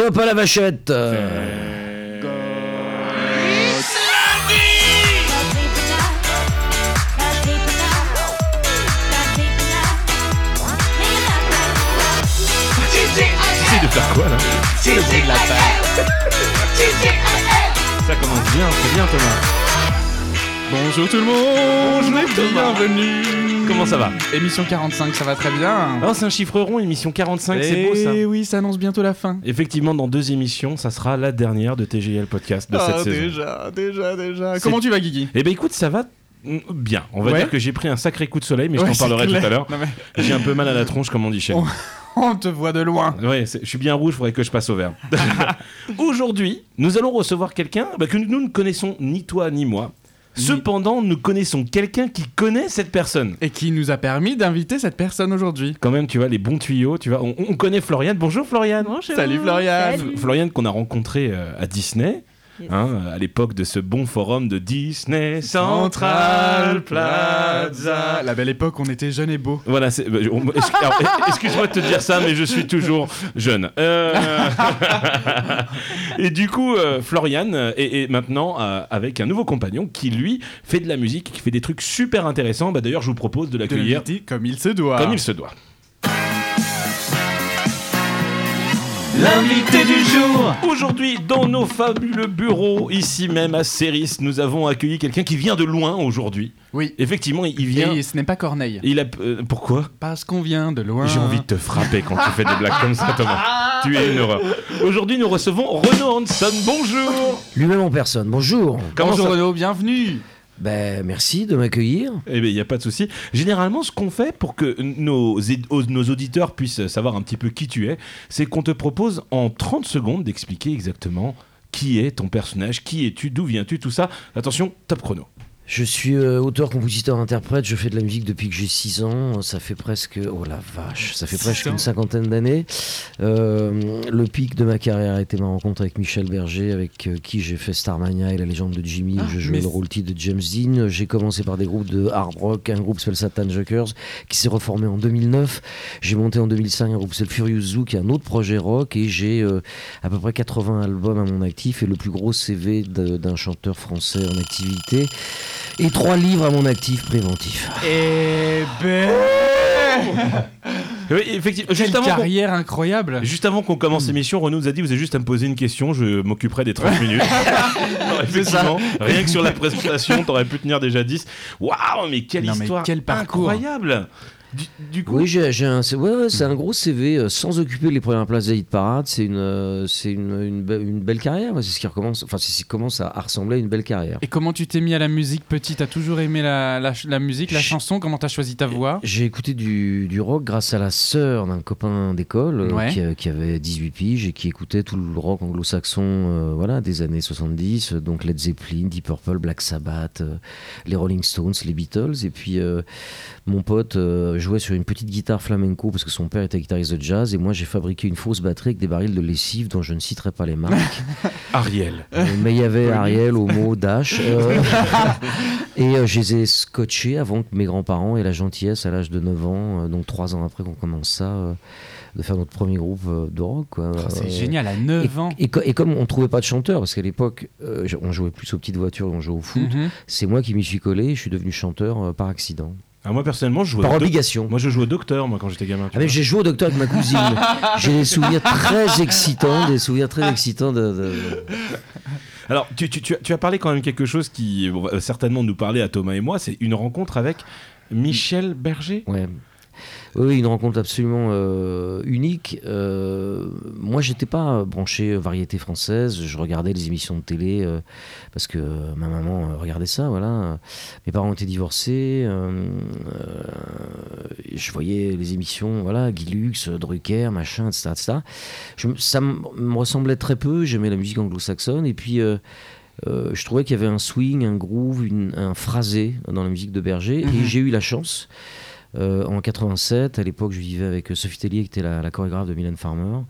Top à la vachette de faire quoi là C'est le bruit de la salle. Ça commence bien, c'est bien Thomas. Bonjour tout le monde, Bonjour, Thomas. bienvenue. Comment ça va Émission 45, ça va très bien. Alors c'est un chiffre rond, émission 45, c'est beau ça. Eh oui, ça annonce bientôt la fin. Effectivement, dans deux émissions, ça sera la dernière de TGL Podcast de Ah, cette saison. déjà, déjà, déjà. Comment tu vas, Guigui? Eh ben écoute, ça va mm, bien. On va Ouais. dire que j'ai pris un sacré coup de soleil, mais je t'en parlerai tout à l'heure. Mais J'ai un peu mal à la tronche, comme on dit chez nous. On te voit de loin. Ouais, je suis bien rouge, faudrait que je passe au vert. Aujourd'hui, nous allons recevoir quelqu'un bah, que nous ne connaissons ni toi ni moi. Cependant, nous connaissons quelqu'un qui connaît cette personne. Et qui nous a permis d'inviter cette personne aujourd'hui. Quand même, tu vois, les bons tuyaux, tu vois. On, on connaît Floriane. Bonjour Floriane. Salut Florian. Salut. Floriane qu'on a rencontré euh, à Disney. Yes. hein, à l'époque de ce bon forum de Disney Central Plaza. La belle époque, on était jeunes et beaux. Voilà, excuse-moi de te dire ça, mais je suis toujours jeune. Euh, et du coup, euh, Florian est, est maintenant euh, avec un nouveau compagnon qui, lui, fait de la musique, qui fait des trucs super intéressants. Bah, D'ailleurs, je vous propose de l'accueillir comme il se doit. comme il se doit. L'invité du jour. Aujourd'hui, dans nos fabuleux bureaux, ici même à Céris, nous avons accueilli quelqu'un qui vient de loin aujourd'hui. Oui. Effectivement, il vient. Et ce n'est pas Corneille. Il a, euh, pourquoi? Parce qu'on vient de loin. J'ai envie de te frapper quand tu fais des blagues comme ça, Thomas. Tu es une horreur. Aujourd'hui, nous recevons Renaud Hanson. Bonjour. Lui-même en personne, bonjour Comment Bonjour ça Renaud, bienvenue. Ben merci de m'accueillir. Eh bien, il n'y a pas de souci. Généralement, ce qu'on fait pour que nos, nos auditeurs puissent savoir un petit peu qui tu es, c'est qu'on te propose en 30 secondes d'expliquer exactement qui est ton personnage, qui es-tu, d'où viens-tu, tout ça. Attention, top chrono. Je suis euh, auteur, compositeur, interprète, je fais de la musique depuis que j'ai 6 ans, ça fait presque, oh la vache, ça fait presque une cinquantaine d'années. Euh, le pic de ma carrière a été ma rencontre avec Michel Berger, avec euh, qui j'ai fait Starmania et la légende de Jimmy, où Ah, je jouais mais le rôle titre de James Dean. J'ai commencé par des groupes de hard rock, un groupe s'appelle Satan Jokers, qui s'est reformé en 2009. J'ai monté en 2005 un groupe s'appelle Furious Zoo, qui est un autre projet rock, et j'ai euh, à peu près 80 albums à mon actif, et le plus gros CV d'un chanteur français en activité. Et trois livres à mon actif préventif. Eh ben. Oui, effectivement. Quelle Juste avant, carrière incroyable. juste avant qu'on commence l'émission, Renaud nous a dit vous avez juste à me poser une question, je m'occuperai des 30 minutes. Alors, effectivement, rien que sur la présentation, t'aurais pu tenir déjà 10. Waouh, mais quelle Non, mais histoire quel parcours. incroyable. Du, du coup, Oui, j'ai un, c'est ouais, un gros CV euh, sans occuper les premières places des hit parades. C'est une, euh, c'est une, une, be- une belle carrière. C'est ce qui recommence. Enfin, c'est ce qui commence à, ressembler à une belle carrière. Et comment tu t'es mis à la musique petit? T'as toujours aimé la, la, la musique, la chanson? Comment t'as choisi ta voix? J'ai écouté du, du rock grâce à la sœur d'un copain d'école euh, Ouais. qui, qui avait 18 piges et qui écoutait tout le rock anglo-saxon euh, voilà, des années 70, euh, donc Led Zeppelin, Deep Purple, Black Sabbath, euh, les Rolling Stones, les Beatles. Et puis euh, mon pote euh, jouait sur une petite guitare flamenco parce que son père était guitariste de jazz et moi j'ai fabriqué une fausse batterie avec des barils de lessive dont je ne citerai pas les marques. Ariel. Euh, mais il y avait Ariel, Homo, Dash. euh, et je les ai scotchés avant que mes grands-parents aient la gentillesse à l'âge de 9 ans, donc 3 ans après qu'on commence ça, de faire notre premier groupe de rock. Oh, C'est Euh, génial, à Et, 9 ans. et co- et comme on trouvait pas de chanteur, parce qu'à l'époque, euh, on jouait plus aux petites voitures, on jouait au foot, Mhm. c'est moi qui m'y suis collé, je suis devenu chanteur euh, par accident. Ah, moi, personnellement, je jouais Par obligation. Moi, je jouais au docteur, moi, quand j'étais gamin. Ah mais j'ai joué au docteur avec ma cousine. j'ai des souvenirs très excitants, des souvenirs très excitants de- de... Alors, tu, tu- tu as- parlé quand même quelque chose qui va certainement nous parler à Thomas et moi, c'est une rencontre avec Michel Berger. Ouais. Oui, une rencontre absolument euh, unique. Euh, moi, j'étais pas branché variété française. Je regardais les émissions de télé euh, parce que ma maman euh, regardait ça. Voilà. Mes parents étaient divorcés. je voyais les émissions. Voilà, Guy Lux, Drucker, machin, etc., etc. Je ça me ressemblait très peu. J'aimais la musique anglo-saxonne et puis. euh, je trouvais qu'il y avait un swing, un groove, une- un phrasé dans la musique de Berger. Mhm. Et j'ai eu la chance, en 87, à l'époque, je vivais avec Sophie Tellier, qui était la, chorégraphe de Mylène Farmer.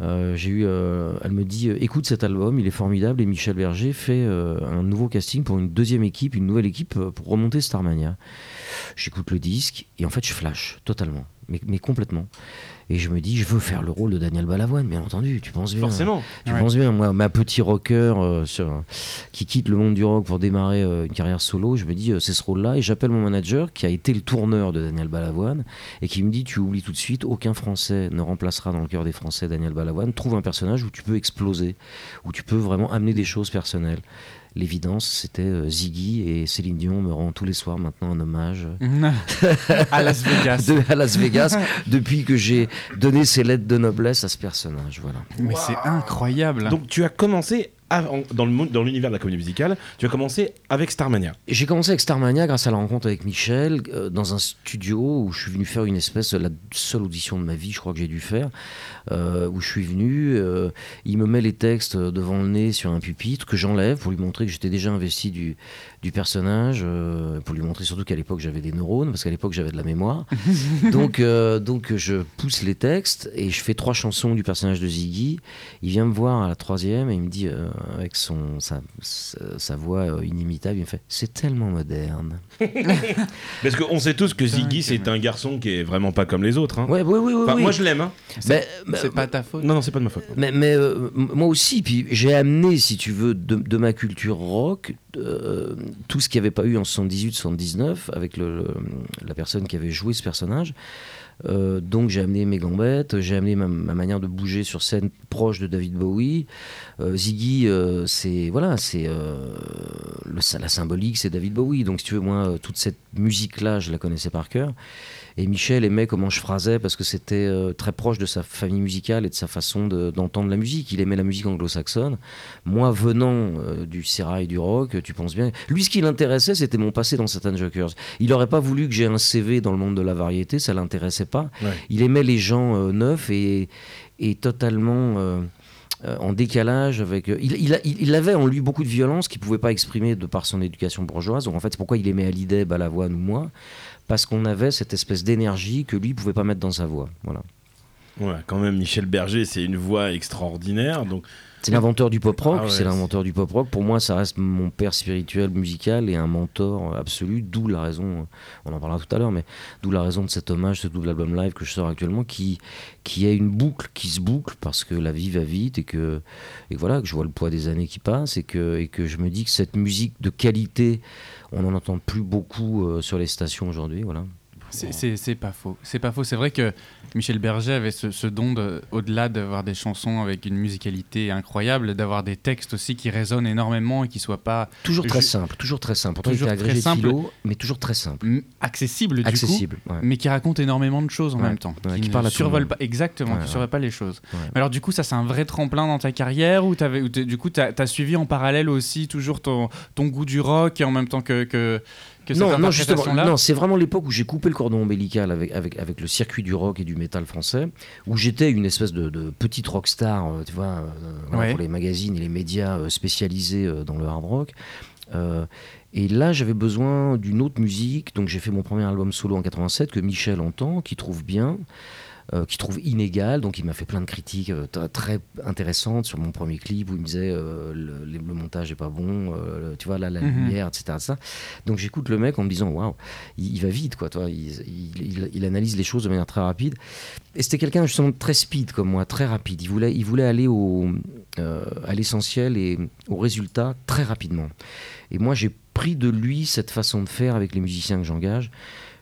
Euh, eu, euh, elle me dit, euh, écoute cet album, il est formidable. Et Michel Berger fait euh, un nouveau casting pour une deuxième équipe, une nouvelle équipe euh, pour remonter Starmania. j'écoute le disque et en fait je flash totalement, mais complètement. Et je me dis, je veux faire le rôle de Daniel Balavoine, bien entendu, tu penses bien. Forcément. Tu Ouais. penses bien, moi, ma petit rocker euh, sur- qui quitte le monde du rock pour démarrer euh, une carrière solo, je me dis, euh, c'est ce rôle-là. Et j'appelle mon manager qui a été le tourneur de Daniel Balavoine et qui me dit, tu oublies tout de suite, aucun Français ne remplacera dans le cœur des Français Daniel Balavoine. Trouve un personnage où tu peux exploser, où tu peux vraiment amener des choses personnelles. L'évidence, c'était euh, Ziggy et Céline Dion me rend tous les soirs maintenant un hommage à Las Vegas. de- à Las Vegas depuis que j'ai donné ces lettres de noblesse à ce personnage. Voilà. Mais c'est incroyable. Donc tu as commencé dans le monde- dans l'univers de la comédie musicale, tu as commencé avec Starmania. J'ai commencé avec Starmania grâce à la rencontre avec Michel euh, dans un studio où je suis venu faire une espèce de la seule audition de ma vie, je crois que j'ai dû faire, euh, où je suis venu. euh, il me met les textes devant le nez sur un pupitre que j'enlève pour lui montrer que j'étais déjà investi du, du personnage, euh, pour lui montrer surtout qu'à l'époque j'avais des neurones parce qu'à l'époque j'avais de la mémoire. donc, euh, donc je pousse les textes et je fais trois chansons du personnage de Ziggy. Il vient me voir à la troisième et il me dit euh, avec son sa, voix inimitable, il me fait c'est tellement moderne. Parce qu'on sait tous que Ziggy, c'est un garçon qui est vraiment pas comme les autres. hein. Ouais, oui, oui, oui. Enfin, oui. Moi, je l'aime. hein. Mais- c'est pas ta faute. Non, non, c'est pas de ma faute. Mais, mais, euh, moi aussi, puis j'ai amené, si tu veux, de, de ma culture rock, euh, tout ce qu'il n'y avait pas eu en 78-79 avec le, le- la personne qui avait joué ce personnage. Euh, donc j'ai amené mes gambettes, j'ai amené ma, ma manière de bouger sur scène proche de David Bowie. Euh, Ziggy, euh, c'est voilà, c'est euh, la symbolique, c'est David Bowie. Donc si tu veux, moi, toute cette musique-là, je la connaissais par cœur. Et Michel aimait comment je phrasais parce que c'était euh, très proche de sa famille musicale et de sa façon de- d'entendre la musique. Il aimait la musique anglo-saxonne. Moi, venant euh, du sérail du rock, tu penses bien. Lui, ce qui l'intéressait, c'était mon passé dans Satan Jokers. Il n'aurait pas voulu que j'ai un CV dans le monde de la variété, ça l'intéressait pas. Ouais. Il aimait les gens euh, neufs et, et totalement. euh, euh, en décalage avec. euh, il avait en lui beaucoup de violence qu'il pouvait pas exprimer de par son éducation bourgeoise. Donc en fait, c'est pourquoi il aimait Hallyday, Balavoine ou moi, parce qu'on avait cette espèce d'énergie que lui pouvait pas mettre dans sa voix. Voilà. Ouais, quand même, Michel Berger, c'est une voix extraordinaire. Donc, C'est l'inventeur du pop rock. Ah ouais, c'est l'inventeur du pop rock. Pour moi, ça reste mon père spirituel musical et un mentor absolu. D'où la raison. On en parlera tout à l'heure, mais d'où la raison de cet hommage, ce double album live que je sors actuellement, qui qui a une boucle qui se boucle parce que la vie va vite et que et voilà que je vois le poids des années qui passent et que et que je me dis que cette musique de qualité, on n'en entend plus beaucoup euh, sur les stations aujourd'hui. Voilà. C'est- pas faux. C'est pas faux. C'est vrai que Michel Berger avait ce, ce don, de- au-delà d'avoir des chansons avec une musicalité incroyable, d'avoir des textes aussi qui résonnent énormément et qui soient pas Toujours très simple, toujours très simple. Pourtant, Toujours il était agrégé simple. philo, mais toujours très simple. accessibles du Accessible. ouais. coup, mais qui racontent énormément de choses en Ouais. même temps. Ouais, qui qui ne parlent à tout le survolent monde. pas exactement, qui ouais. survolent pas les choses. Mais alors du coup, ça c'est un vrai tremplin dans ta carrière ou du coup, tu as, suivi en parallèle aussi toujours ton, ton goût du rock et en même temps que que, que cette non, non, justement, non, c'est vraiment l'époque où j'ai coupé le cordon ombilical avec, avec, avec le circuit du rock et du métal français, où j'étais une espèce de, de petite rockstar, euh, tu vois, euh, voilà, Ouais. pour les magazines et les médias euh, spécialisés dans le hard rock. Euh, et là, j'avais besoin d'une autre musique, donc j'ai fait mon premier album solo en 87 que Michel entend, qui trouve bien. Euh, qui trouve inégal, donc il m'a fait plein de critiques euh, très intéressantes sur mon premier clip où il me disait euh, le, montage est pas bon, euh, tu vois là la Mhm. lumière, etc. ça. Donc j'écoute le mec en me disant waouh, il, il va vite quoi, toi, il, il- analyse les choses de manière très rapide. Et c'était quelqu'un justement très speed comme moi, très rapide. Il voulait, il voulait aller au, à l'essentiel et au résultat très rapidement. Et moi j'ai pris de lui cette façon de faire avec les musiciens que j'engage.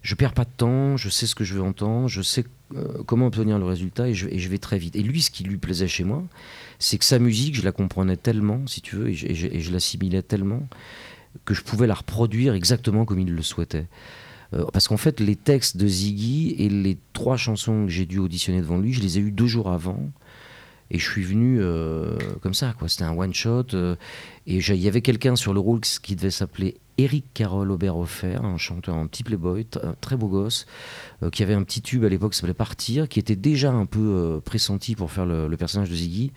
Je perds pas de temps, je sais ce que je veux entendre, je sais euh, comment obtenir le résultat et je, vais très vite. Et lui, ce qui lui plaisait chez moi, c'est que sa musique, je la comprenais tellement, si tu veux, et je, l'assimilais tellement que je pouvais la reproduire exactement comme il le souhaitait. Euh, parce qu'en fait, les textes de Ziggy et les trois chansons que j'ai dû auditionner devant lui, je les ai eus deux jours avant. Et je suis venu euh, comme ça, quoi. C'était un one shot. et il y avait quelqu'un sur le rôle qui devait s'appeler Eric Carole Oberhofer, un chanteur, un petit playboy, un très beau gosse, euh, qui avait un petit tube à l'époque qui s'appelait Partir, qui était déjà un peu euh, pressenti pour faire le, le personnage de Ziggy.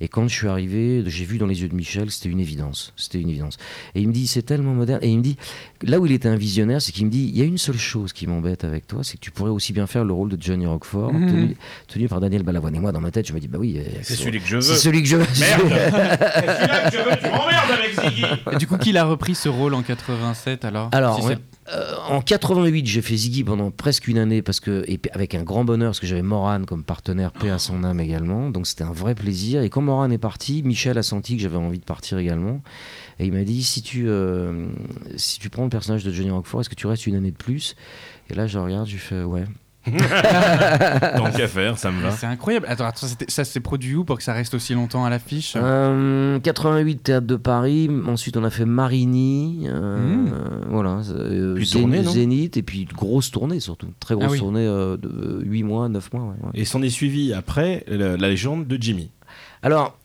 Et quand je suis arrivé, j'ai vu dans les yeux de Michel, c'était une évidence. C'était une évidence. Et il me dit, c'est tellement moderne. Et il me dit, là où il était un visionnaire, c'est qu'il me dit, il y a une seule chose qui m'embête avec toi, c'est que tu pourrais aussi bien faire le rôle de Johnny Rockford, Mhm. tenu, tenu par Daniel Balavoine. Et moi, dans ma tête, je me dis, bah oui, euh, C'est celui que je veux. c'est celui que je veux. Merde C'est celui-là que je veux, tu m'emmerdes avec Ziggy Et du coup, qui a repris ce rôle en 87 alors? Alors, Si ouais, c'est- euh, en 88, j'ai fait Ziggy pendant presque une année parce que et avec un grand bonheur parce que j'avais Moran comme partenaire, paix à son âme également. Donc c'était un vrai plaisir. Et quand Moran est parti, Michel a senti que j'avais envie de partir également. Et il m'a dit si tu euh, si tu prends le personnage de Johnny Rockford, est-ce que tu restes une année de plus? Et là, je regarde, je fais ouais. Tant qu'à faire, ça me va. C'est incroyable. Attends, attends, ça s'est produit où pour que ça reste aussi longtemps à l'affiche? Euh, 88 théâtre de Paris. Ensuite, on a fait Marigny. euh, Mmh. euh, voilà. euh, Puis tournée, non? Zénith et puis grosse tournée surtout. Très grosse Ah oui. tournée euh, de 8 mois, 9 mois. ouais, ouais. Et s'en est suivi après la, la légende de Jimmy. Alors,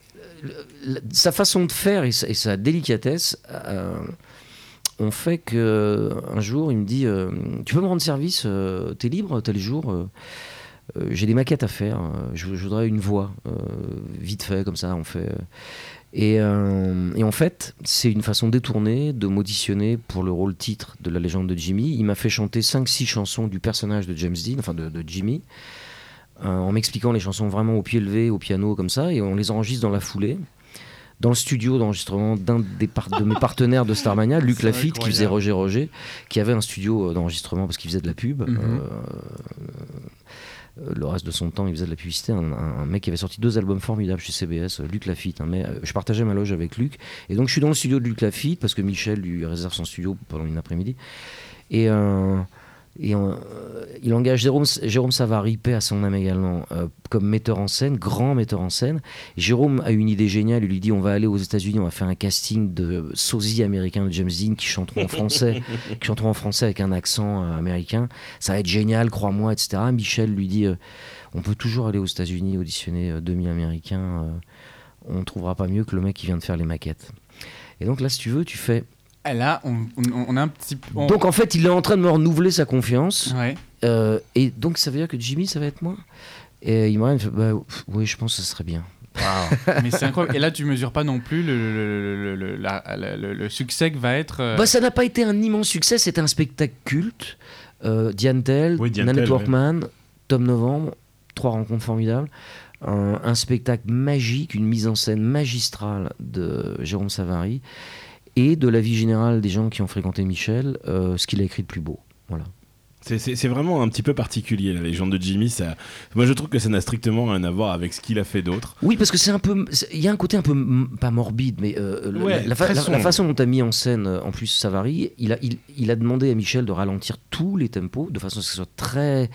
euh, sa façon de faire et sa, délicatesse euh, ont fait que un jour, il me dit euh, Tu peux me rendre service T'es libre tel jour J'ai des maquettes à faire. je, voudrais une voix, vite fait, comme ça, on fait. Et, en fait, c'est une façon détournée de m'auditionner pour le rôle titre de la légende de Jimmy. Il m'a fait chanter 5-6 chansons du personnage de James Dean, enfin de, Jimmy, en m'expliquant les chansons vraiment au pied levé, au piano, comme ça, et on les enregistre dans la foulée. Dans le studio d'enregistrement d'un de mes partenaires de Starmania, Luc Lafitte, qui faisait. Roger Roger, qui avait un studio euh, d'enregistrement parce qu'il faisait de la pub. Mhm. euh, euh, le reste de son temps, il faisait de la publicité. Un, mec qui avait sorti deux albums formidables chez CBS, euh, Luc Lafitte. hein, mais euh, je partageais ma loge avec Luc. Et donc, je suis dans le studio de Luc Lafitte parce que Michel lui réserve son studio pendant une après-midi. Et, euh, et euh, il engage Jérôme, Jérôme Savary, paix à son âme également, euh, comme metteur en scène, grand metteur en scène. Jérôme a une idée géniale. Il lui dit on va aller aux États-Unis, on va faire un casting de sosies américains de James Dean qui chanteront en français, qui chanteront en français avec un accent euh, américain. Ça va être génial, crois-moi, etc. Michel lui dit euh, on peut toujours aller aux États-Unis auditionner demi-américains. euh, on trouvera pas mieux que le mec qui vient de faire les maquettes. Et donc là, si tu veux, tu fais. Là, on, on- on a un petit peu. on- Donc en fait, il est en train de me renouveler sa confiance. Ouais. Euh, et donc ça veut dire que Jimmy, ça va être moi? Et il me fait, bah, pff, oui, je pense que ce serait bien. Mais c'est incroyable. Et là, tu mesures pas non plus le, le- le- le- la- la- le- le succès que va être. euh, Bah, ça n'a pas été un immense succès, c'était un spectacle culte. Euh, Diane Tell, Oui, Diane Nanette Tell, Workman, Tom Novembre, trois rencontres formidables. Un, un spectacle magique, une mise en scène magistrale de Jérôme Savary et de la vie générale des gens qui ont fréquenté Michel, euh, ce qu'il a écrit de plus beau. Voilà. C'est- vraiment un petit peu particulier, la légende de Jimmy. Ça... Moi, je trouve que ça n'a strictement rien à voir avec ce qu'il a fait d'autre. Oui, parce que c'est un peu. Il y a un côté un peu. Pas morbide, mais euh, Ouais, la, façon dont tu as mis en scène, euh, en plus, Savary, il a, il, il a demandé à Michel de ralentir tous les tempos, de façon à ce que ce soit très.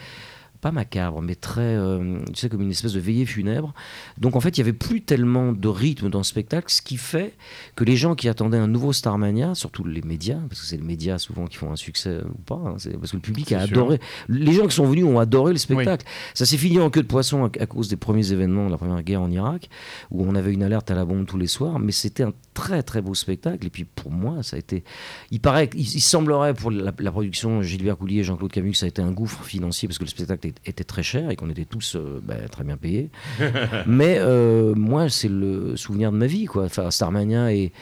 Pas macabre, mais très. euh, tu sais, comme une espèce de veillée funèbre. Donc, en fait, il y avait plus tellement de rythme dans le spectacle, ce qui fait que les gens qui attendaient un nouveau Starmania, surtout les médias, parce que c'est les médias souvent qui font un succès ou pas, hein, c'est parce que le public a sûr. adoré. Les gens qui sont venus ont adoré le spectacle. Ça s'est fini en queue de poisson à, à cause des premiers événements de la première guerre en Irak, où on avait une alerte à la bombe tous les soirs, mais c'était un très très beau spectacle. Et puis pour moi, ça a été. Il paraît, il, il semblerait pour la, la production Gilbert Coulier et Jean-Claude Camus que ça a été un gouffre financier parce que le spectacle était, était très cher et qu'on était tous euh, bah, très bien payés. mais euh, moi, c'est le souvenir de ma vie, quoi. Enfin, Starmania et,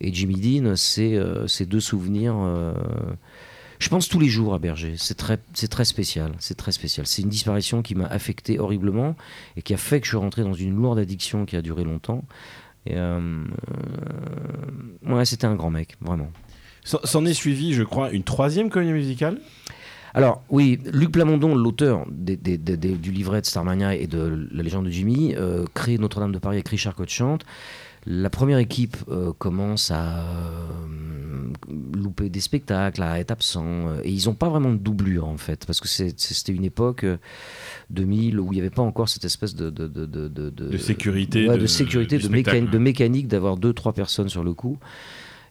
et Jimmy Dean, c'est euh, ces deux souvenirs. euh, je pense tous les jours à Berger. C'est très, c'est très spécial. C'est très spécial. C'est une disparition qui m'a affecté horriblement et qui a fait que je suis rentré dans une lourde addiction qui a duré longtemps. Et euh, euh, ouais, c'était un grand mec, vraiment. S'en est suivi, je crois, une troisième comédie musicale? Alors oui, Luc Plamondon, l'auteur des- des- des- des- du livret de Starmania et de La légende de Jimmy, euh, crée Notre-Dame de Paris avec Richard Cochante. La première équipe euh, commence à euh, louper des spectacles, à être absent, euh, et ils n'ont pas vraiment de doublure en fait, parce que c'était une époque euh, 2000 où il n'y avait pas encore cette espèce de de, de, de, de- De sécurité, ouais, de- sécurité, de mécanique d'avoir deux trois personnes sur le coup.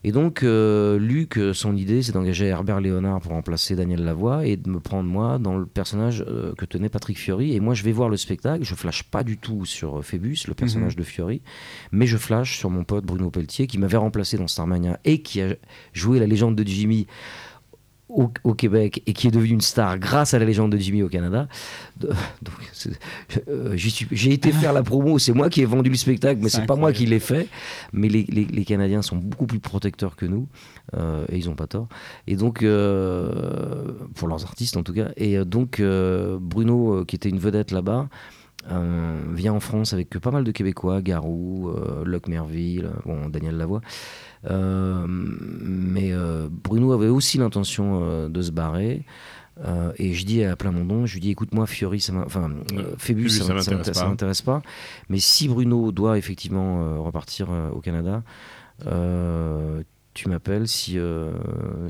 Et donc, euh, Luc, euh, son idée, c'est d'engager Herbert Léonard pour remplacer Daniel Lavoie et de me prendre moi dans le personnage euh, que tenait Patrick Fiori. Et moi, je vais voir le spectacle. Je flash pas du tout sur Phébus, le personnage de Fiori, mais je flash sur mon pote Bruno Pelletier, qui m'avait remplacé dans Starmania et qui a joué la légende de Jimmy au, Québec et qui est devenu une star grâce à la légende de Jimmy au Canada. Euh, j'ai été faire la promo, c'est moi qui ai vendu le spectacle, mais C'est pas moi qui l'ai fait. Mais les, Canadiens sont beaucoup plus protecteurs que nous, euh, et ils ont pas tort. Et donc, euh, pour leurs artistes en tout cas. Et donc, Bruno, qui était une vedette là-bas, euh, vient en France avec pas mal de Québécois, Garou, euh, Luc Merville, bon, Daniel Lavoie. Euh, mais euh, Bruno avait aussi l'intention euh, de se barrer. Euh, et je dis à Plamondon, je lui dis écoute moi Fiori, ça enfin euh, Phébus, ça, m'intéresse pas. Mais si Bruno doit effectivement euh, repartir euh, au Canada, euh, tu m'appelles si, euh,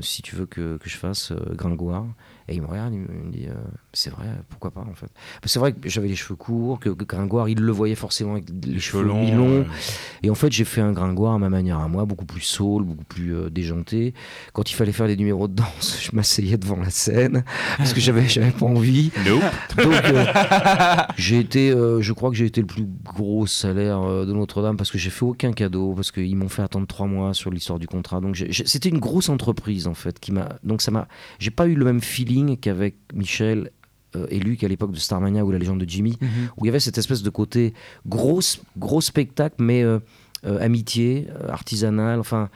si tu veux que, que je fasse euh, Gringoire. Et il me regarde, il me dit euh, c'est vrai, pourquoi pas en fait. C'est vrai que j'avais les cheveux courts, que, que Gringoire il le voyait forcément avec les, cheveux mi-longs. euh, Et en fait, j'ai fait un gringoire à ma manière à moi, beaucoup plus soul, beaucoup plus euh, déjanté. Quand il fallait faire des numéros de danse, je m'asseyais devant la scène parce que j'avais j'avais pas envie. nope. Donc euh, j'ai été, je crois que j'ai été le plus gros salaire de Notre-Dame parce que j'ai fait aucun cadeau parce qu'ils m'ont fait attendre trois mois sur l'histoire du contrat. Donc c'était une grosse entreprise en fait qui m'a. Donc ça m'a. J'ai pas eu le même feeling qu'avec Michel. euh, et Luc à l'époque de Starmania ou la légende de Jimmy Mhm. où il y avait cette espèce de côté gros, gros spectacle, mais euh, euh, amitié, euh, artisanal, enfin,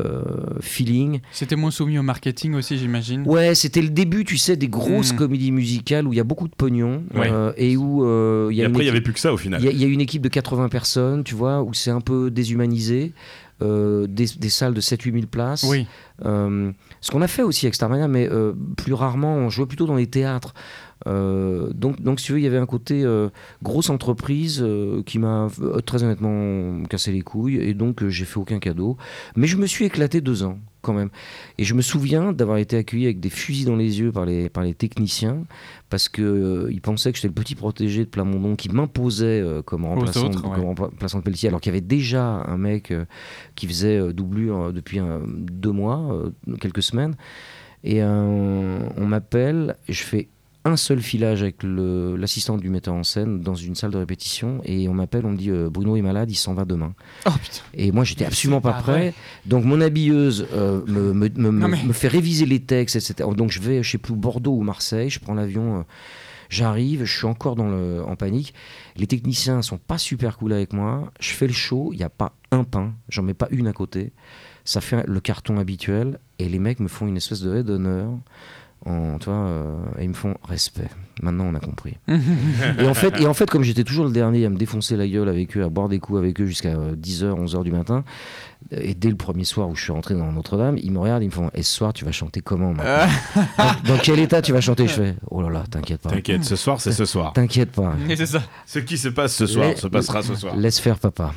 euh, feeling. C'était moins soumis au marketing aussi, j'imagine. Ouais, c'était le début, tu sais, des grosses Mm. comédies musicales où il y a beaucoup de pognon Ouais. euh, et où euh, il y Et a une après, il n'y avait plus que ça au final. il y, a- il y a une équipe de 80 personnes, tu vois, où c'est un peu déshumanisé. Euh, des, des salles de 7-8 000 places. Oui. Euh, ce qu'on a fait aussi avec Starmania, mais euh, plus rarement, on jouait plutôt dans les théâtres. Euh, donc, donc, si tu veux, il y avait un côté euh, grosse entreprise euh, qui m'a très honnêtement cassé les couilles, et donc j'ai fait aucun cadeau. Mais je me suis éclaté deux ans quand même. Et je me souviens d'avoir été accueilli avec des fusils dans les yeux par les, par les techniciens, parce qu'ils pensaient que j'étais le petit protégé de Plamondon qui m'imposait comme, remplaçant, autres, ouais. comme remplaçant de Pelletier, alors qu'il y avait déjà un mec qui faisait doublure depuis deux mois, quelques semaines. Et on m'appelle, je fais un seul filage avec l'assistante du metteur en scène dans une salle de répétition et on m'appelle, on me dit euh, Bruno est malade, il s'en va demain. Oh putain. Et moi j'étais absolument pas pas prêt. vrai. Donc mon habilleuse euh, me, me, me- Non, me- mais- me fait réviser les textes, etc. Donc je vais, je sais plus, Bordeaux ou Marseille, je prends l'avion. euh, J'arrive, je suis encore dans le, en panique. Les techniciens sont pas super cool avec moi. Je fais le show, il n'y a pas un pain, j'en mets pas une à côté. Ça fait le carton habituel et les mecs me font une espèce de haie d'honneur. En, tu vois, euh, et ils me font respect. Maintenant, on a compris. et, en fait, et en fait, comme j'étais toujours le dernier à me défoncer la gueule avec eux, à boire des coups avec eux jusqu'à 10h, 11h du matin, et dès le premier soir où je suis rentré dans Notre-Dame, ils me regardent, ils me font Et ce soir, tu vas chanter comment maintenant dans, dans quel état tu vas chanter? Je fais Oh là là, t'inquiète pas. T'inquiète, ce soir, c'est ce soir. T'inquiète pas. C'est ça. Ce qui se passe ce soir La- se passera ce soir. Laisse faire, papa.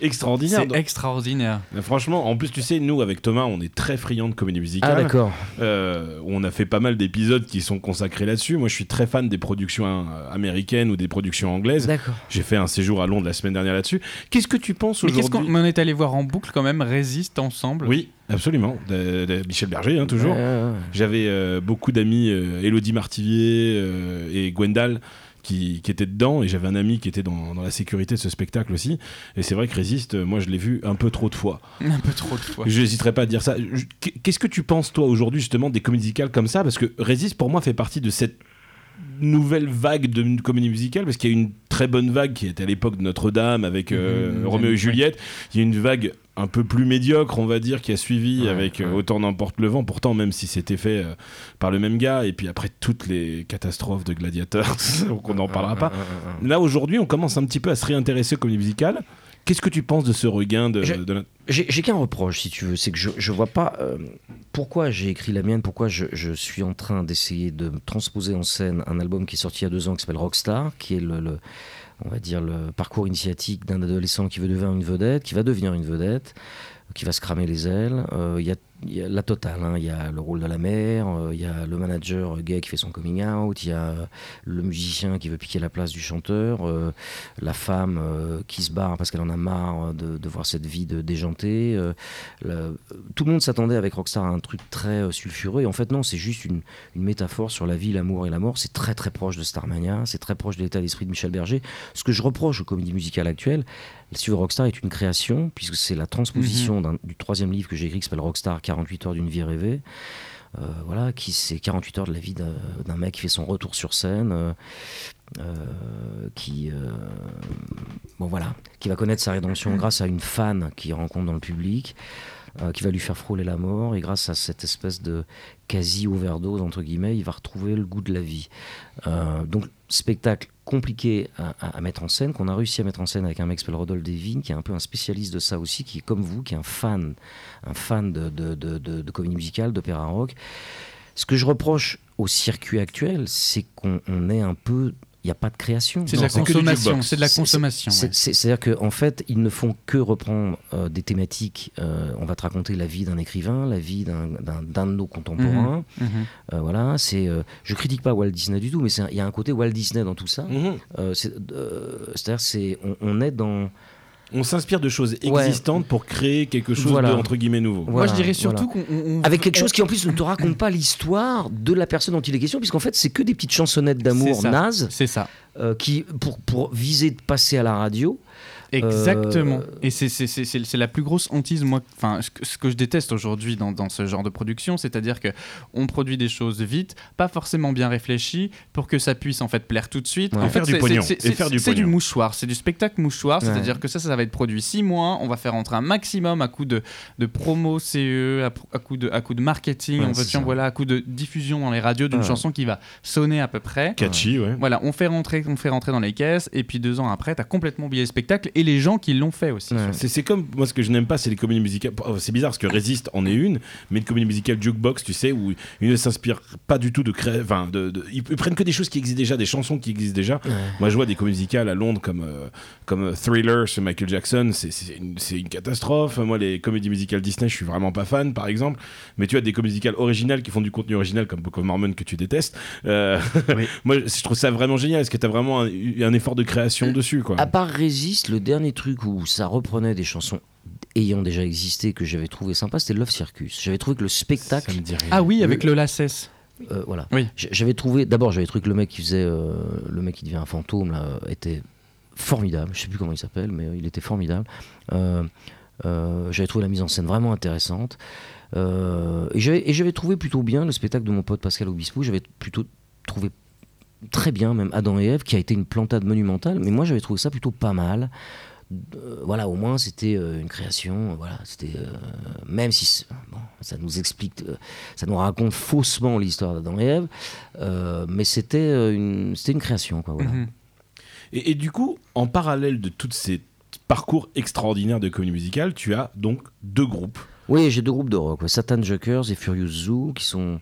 Extraordinaire. C'est extraordinaire. Franchement, en plus, tu sais, nous, avec Thomas, on est très friands de comédie Ah, musicale. d'accord. Euh, on a fait pas mal d'épisodes qui sont consacrés là-dessus. Moi, je suis très fan des productions euh, américaines ou des productions anglaises. D'accord. J'ai fait un séjour à Londres la semaine dernière là-dessus. Qu'est-ce que tu penses Mais qu'est-ce qu'on aujourd'hui mais on est allé voir en boucle quand même Résiste ensemble. Oui, absolument. De- de Michel Berger, hein, toujours. Ouais, ouais, ouais. J'avais euh, beaucoup d'amis, euh, Elodie Martivier euh, et Gwendal, qui, qui étaient dedans, et j'avais un ami qui était dans, dans la sécurité de ce spectacle aussi. Et c'est vrai que Résiste, euh, moi je l'ai vu un peu trop de fois. Un peu trop de fois. Je n'hésiterai pas à dire ça. Qu'est-ce que tu penses, toi, aujourd'hui, justement, des comédies musicales comme ça? Parce que Résiste, pour moi, fait partie de cette nouvelle vague de comédie musicale, parce qu'il y a une très bonne vague qui était à l'époque de Notre-Dame avec euh, Mhm, Roméo et. Juliette. Il y a une vague un peu plus médiocre, on va dire, qui a suivi Ouais, avec euh, ouais. Autant n'emporte le vent, pourtant, même si c'était fait euh, par le même gars, et puis après toutes les catastrophes de Gladiator, donc on n'en parlera pas. Là, aujourd'hui, on commence un petit peu à se réintéresser aux comédies musicales. Qu'est-ce que tu penses de ce regain de, la- J'ai qu'un reproche, si tu veux, c'est que je, je vois pas euh, pourquoi j'ai écrit la mienne, pourquoi je, je suis en train d'essayer de transposer en scène un album qui est sorti il y a deux ans qui s'appelle Rockstar, qui est le, le- on va dire le parcours initiatique d'un adolescent qui veut devenir une vedette, qui va devenir une vedette, qui va se cramer les ailes. Euh, Il y, a, il y a la totale, hein. il y a le rôle de la mère, euh, il y a le manager gay qui fait son coming out, il y a le musicien qui veut piquer la place du chanteur, euh, la femme euh, qui se barre parce qu'elle en a marre de, de voir cette vie de déjantée. tout le monde s'attendait avec Rockstar à un truc très sulfureux. Et en fait, non, c'est juste une, une métaphore sur la vie, l'amour et la mort. C'est très très proche de Starmania, c'est très proche de l'état d'esprit de Michel Berger. Ce que je reproche aux comédies musicales actuelles, veux, Rockstar est une création, puisque c'est la transposition d'un- du troisième livre que j'ai écrit qui s'appelle Rockstar, 48 heures d'une vie rêvée. euh, voilà, qui c'est 48 heures de la vie d'un mec qui fait son retour sur scène, euh, euh, qui, bon voilà, qui va connaître sa rédemption grâce à une fan qu'il rencontre dans le public, qui va lui faire frôler la mort, et grâce à cette espèce de quasi overdose entre guillemets, il va retrouver le goût de la vie. Donc spectacle compliqué à, mettre en scène, qu'on a réussi à mettre en scène avec un mec qui s'appelle Rodolphe Devine, qui est un peu un spécialiste de ça aussi, qui est comme vous, qui est un fan, un fan de, de, de, de- comédie musicale, d'opéra rock. Ce que je reproche au circuit actuel, c'est qu'on on est un peu... Il n'y a pas de création. C'est de la consommation. C'est de la consommation. C'est-à-dire qu'en fait, ils ne font que reprendre euh, des thématiques. Euh, on va te raconter la vie d'un écrivain, la vie d'un- de nos contemporains. Mhm. Euh, voilà, c'est. euh, je critique pas Walt Disney du tout, mais il y a un côté Walt Disney dans tout ça. Euh, C'est-à-dire, c'est on, on est dans. On s'inspire de choses Ouais. existantes pour créer quelque chose Voilà. de entre guillemets nouveau. Voilà, Moi, je dirais voilà. surtout qu'on. on- on- Avec quelque chose qui en plus ne te raconte pas l'histoire de la personne dont il est question, puisqu'en fait c'est que des petites chansonnettes d'amour C'est ça. nazes C'est ça. euh, qui pour, pour viser de passer à la radio. Exactement. Euh, Et c'est- c'est c'est- c'est- c'est la plus grosse hantise, moi, enfin, ce que- ce que je déteste aujourd'hui dans, dans ce genre de production, c'est-à-dire que on produit des choses vite, pas forcément bien réfléchies, pour que ça puisse en fait plaire tout de suite. Ouais. En Et fait, faire du c'est- pognon. c'est- Et c'est- faire du C'est du mouchoir, c'est du spectacle mouchoir, Ouais. c'est-à-dire que ça, ça va être produit six mois, on va faire rentrer un maximum à coup de, de promo CE, à, à coup de, à coup de marketing, Ouais, on veut, tiens, voilà, à coup de diffusion dans les radios d'une Ouais. chanson qui va sonner à peu près. Catchy, ouais. Voilà, on fait rentrer, on fait rentrer dans les caisses, et puis deux ans après, t'as complètement oublié le spectacle et les gens qui l'ont fait aussi. Ouais. C'est comme moi ce que je n'aime pas c'est les comédies musicales Oh, c'est bizarre parce que Resist en est une mais une comédie musicale jukebox tu sais où ils ne s'inspirent pas du tout de créer enfin de, de- ils prennent que des choses qui existent déjà des chansons qui existent déjà moi je vois des comédies musicales à Londres comme euh, comme euh, Thriller chez Michael Jackson c'est une, catastrophe moi les comédies musicales Disney je suis vraiment pas fan par exemple mais tu as des comédies musicales originales qui font du contenu original comme Book of Mormon que tu détestes Euh, Oui. moi je trouve ça vraiment génial est-ce que tu as vraiment un, un effort de création dessus quoi? À part Résiste, le dernier truc où ça reprenait des chansons ayant déjà existé que j'avais trouvé sympa, c'était Love Circus. J'avais trouvé que le spectacle. Ah oui, avec le Lacès. euh, voilà. Oui. J'avais trouvé, d'abord, j'avais trouvé que le mec qui faisait, euh, le mec qui devient un fantôme là, euh, était formidable. Je sais plus comment il s'appelle, mais euh, il était formidable. Euh, euh, j'avais trouvé la mise en scène vraiment intéressante. Euh, et j'avais et j'avais trouvé plutôt bien le spectacle de mon pote Pascal Obispo. J'avais plutôt trouvé très bien, même Adam et Ève, qui a été une plantade monumentale. Mais moi, j'avais trouvé ça plutôt pas mal. Euh, voilà, au moins c'était euh, une création. euh, Voilà, c'était euh, même si bon, ça nous explique, ça nous raconte faussement l'histoire d'Adam et Ève, mais c'était une, c'était une création, quoi. Voilà. Mhm. Et, et du coup, en parallèle de tous ces parcours extraordinaires de comédie musicale, tu as donc deux groupes. Oui, j'ai deux groupes de rock, ouais, Satan Jokers et Furious Zoo, qui sont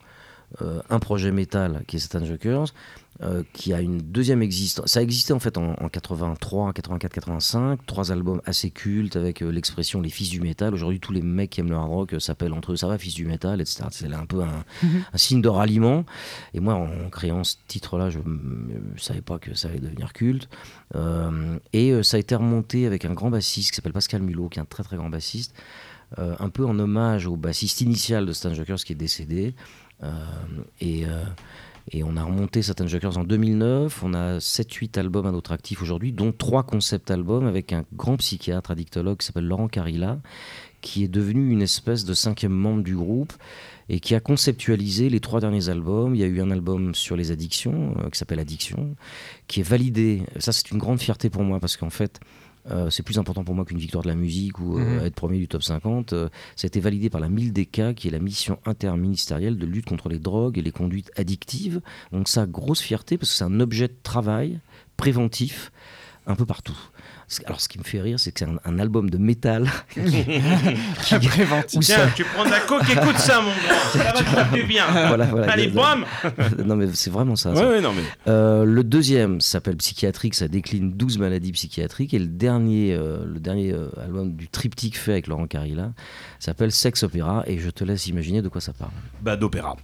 euh, un projet métal qui est Satan Jokers, euh, qui a une deuxième existence. Ça existait en fait en, en 83, 84, 85, trois albums assez cultes avec euh, l'expression les fils du métal. Aujourd'hui, tous les mecs qui aiment le hard rock euh, s'appellent entre eux, ça va, fils du métal, etc. C'est un peu un, un signe de ralliement. Et moi, en créant ce titre-là, je ne savais pas que ça allait devenir culte. Euh, et ça a été remonté avec un grand bassiste qui s'appelle Pascal Mulot, qui est un très très grand bassiste. Un peu en hommage au bassiste initial de Stan Jokers qui est décédé. Et, et on a remonté Satan Jokers en 2009. On a 7-8 albums à notre actif aujourd'hui, dont 3 concept albums avec un grand psychiatre addictologue qui s'appelle Laurent Carilla, qui est devenu une espèce de cinquième membre du groupe et qui a conceptualisé les trois derniers albums. Il y a eu un album sur les addictions euh, qui s'appelle Addiction, qui est validé. Ça, c'est une grande fierté pour moi parce qu'en fait, euh, c'est plus important pour moi qu'une victoire de la musique ou euh, Mhm. être premier du top 50. Euh, ça a été validé par la MILDECA, qui est la mission interministérielle de lutte contre les drogues et les conduites addictives. Donc ça, grosse fierté, parce que c'est un objet de travail préventif un peu partout. Alors ce qui me fait rire, c'est que c'est un, un album de métal Préventif. où ça- tu prends de la coke, écoute ça, mon grand. Ça va te faire du bien. voilà, voilà, Allez, bam non mais c'est vraiment ça. Ouais, ça. ouais, non, mais. Euh, le deuxième s'appelle Psychiatrique, ça décline 12 maladies psychiatriques. Et le dernier, euh, le dernier euh, album du triptyque fait avec Laurent Carilla s'appelle Sex Opéra. Et je te laisse imaginer de quoi ça parle. Bah, d'opéra.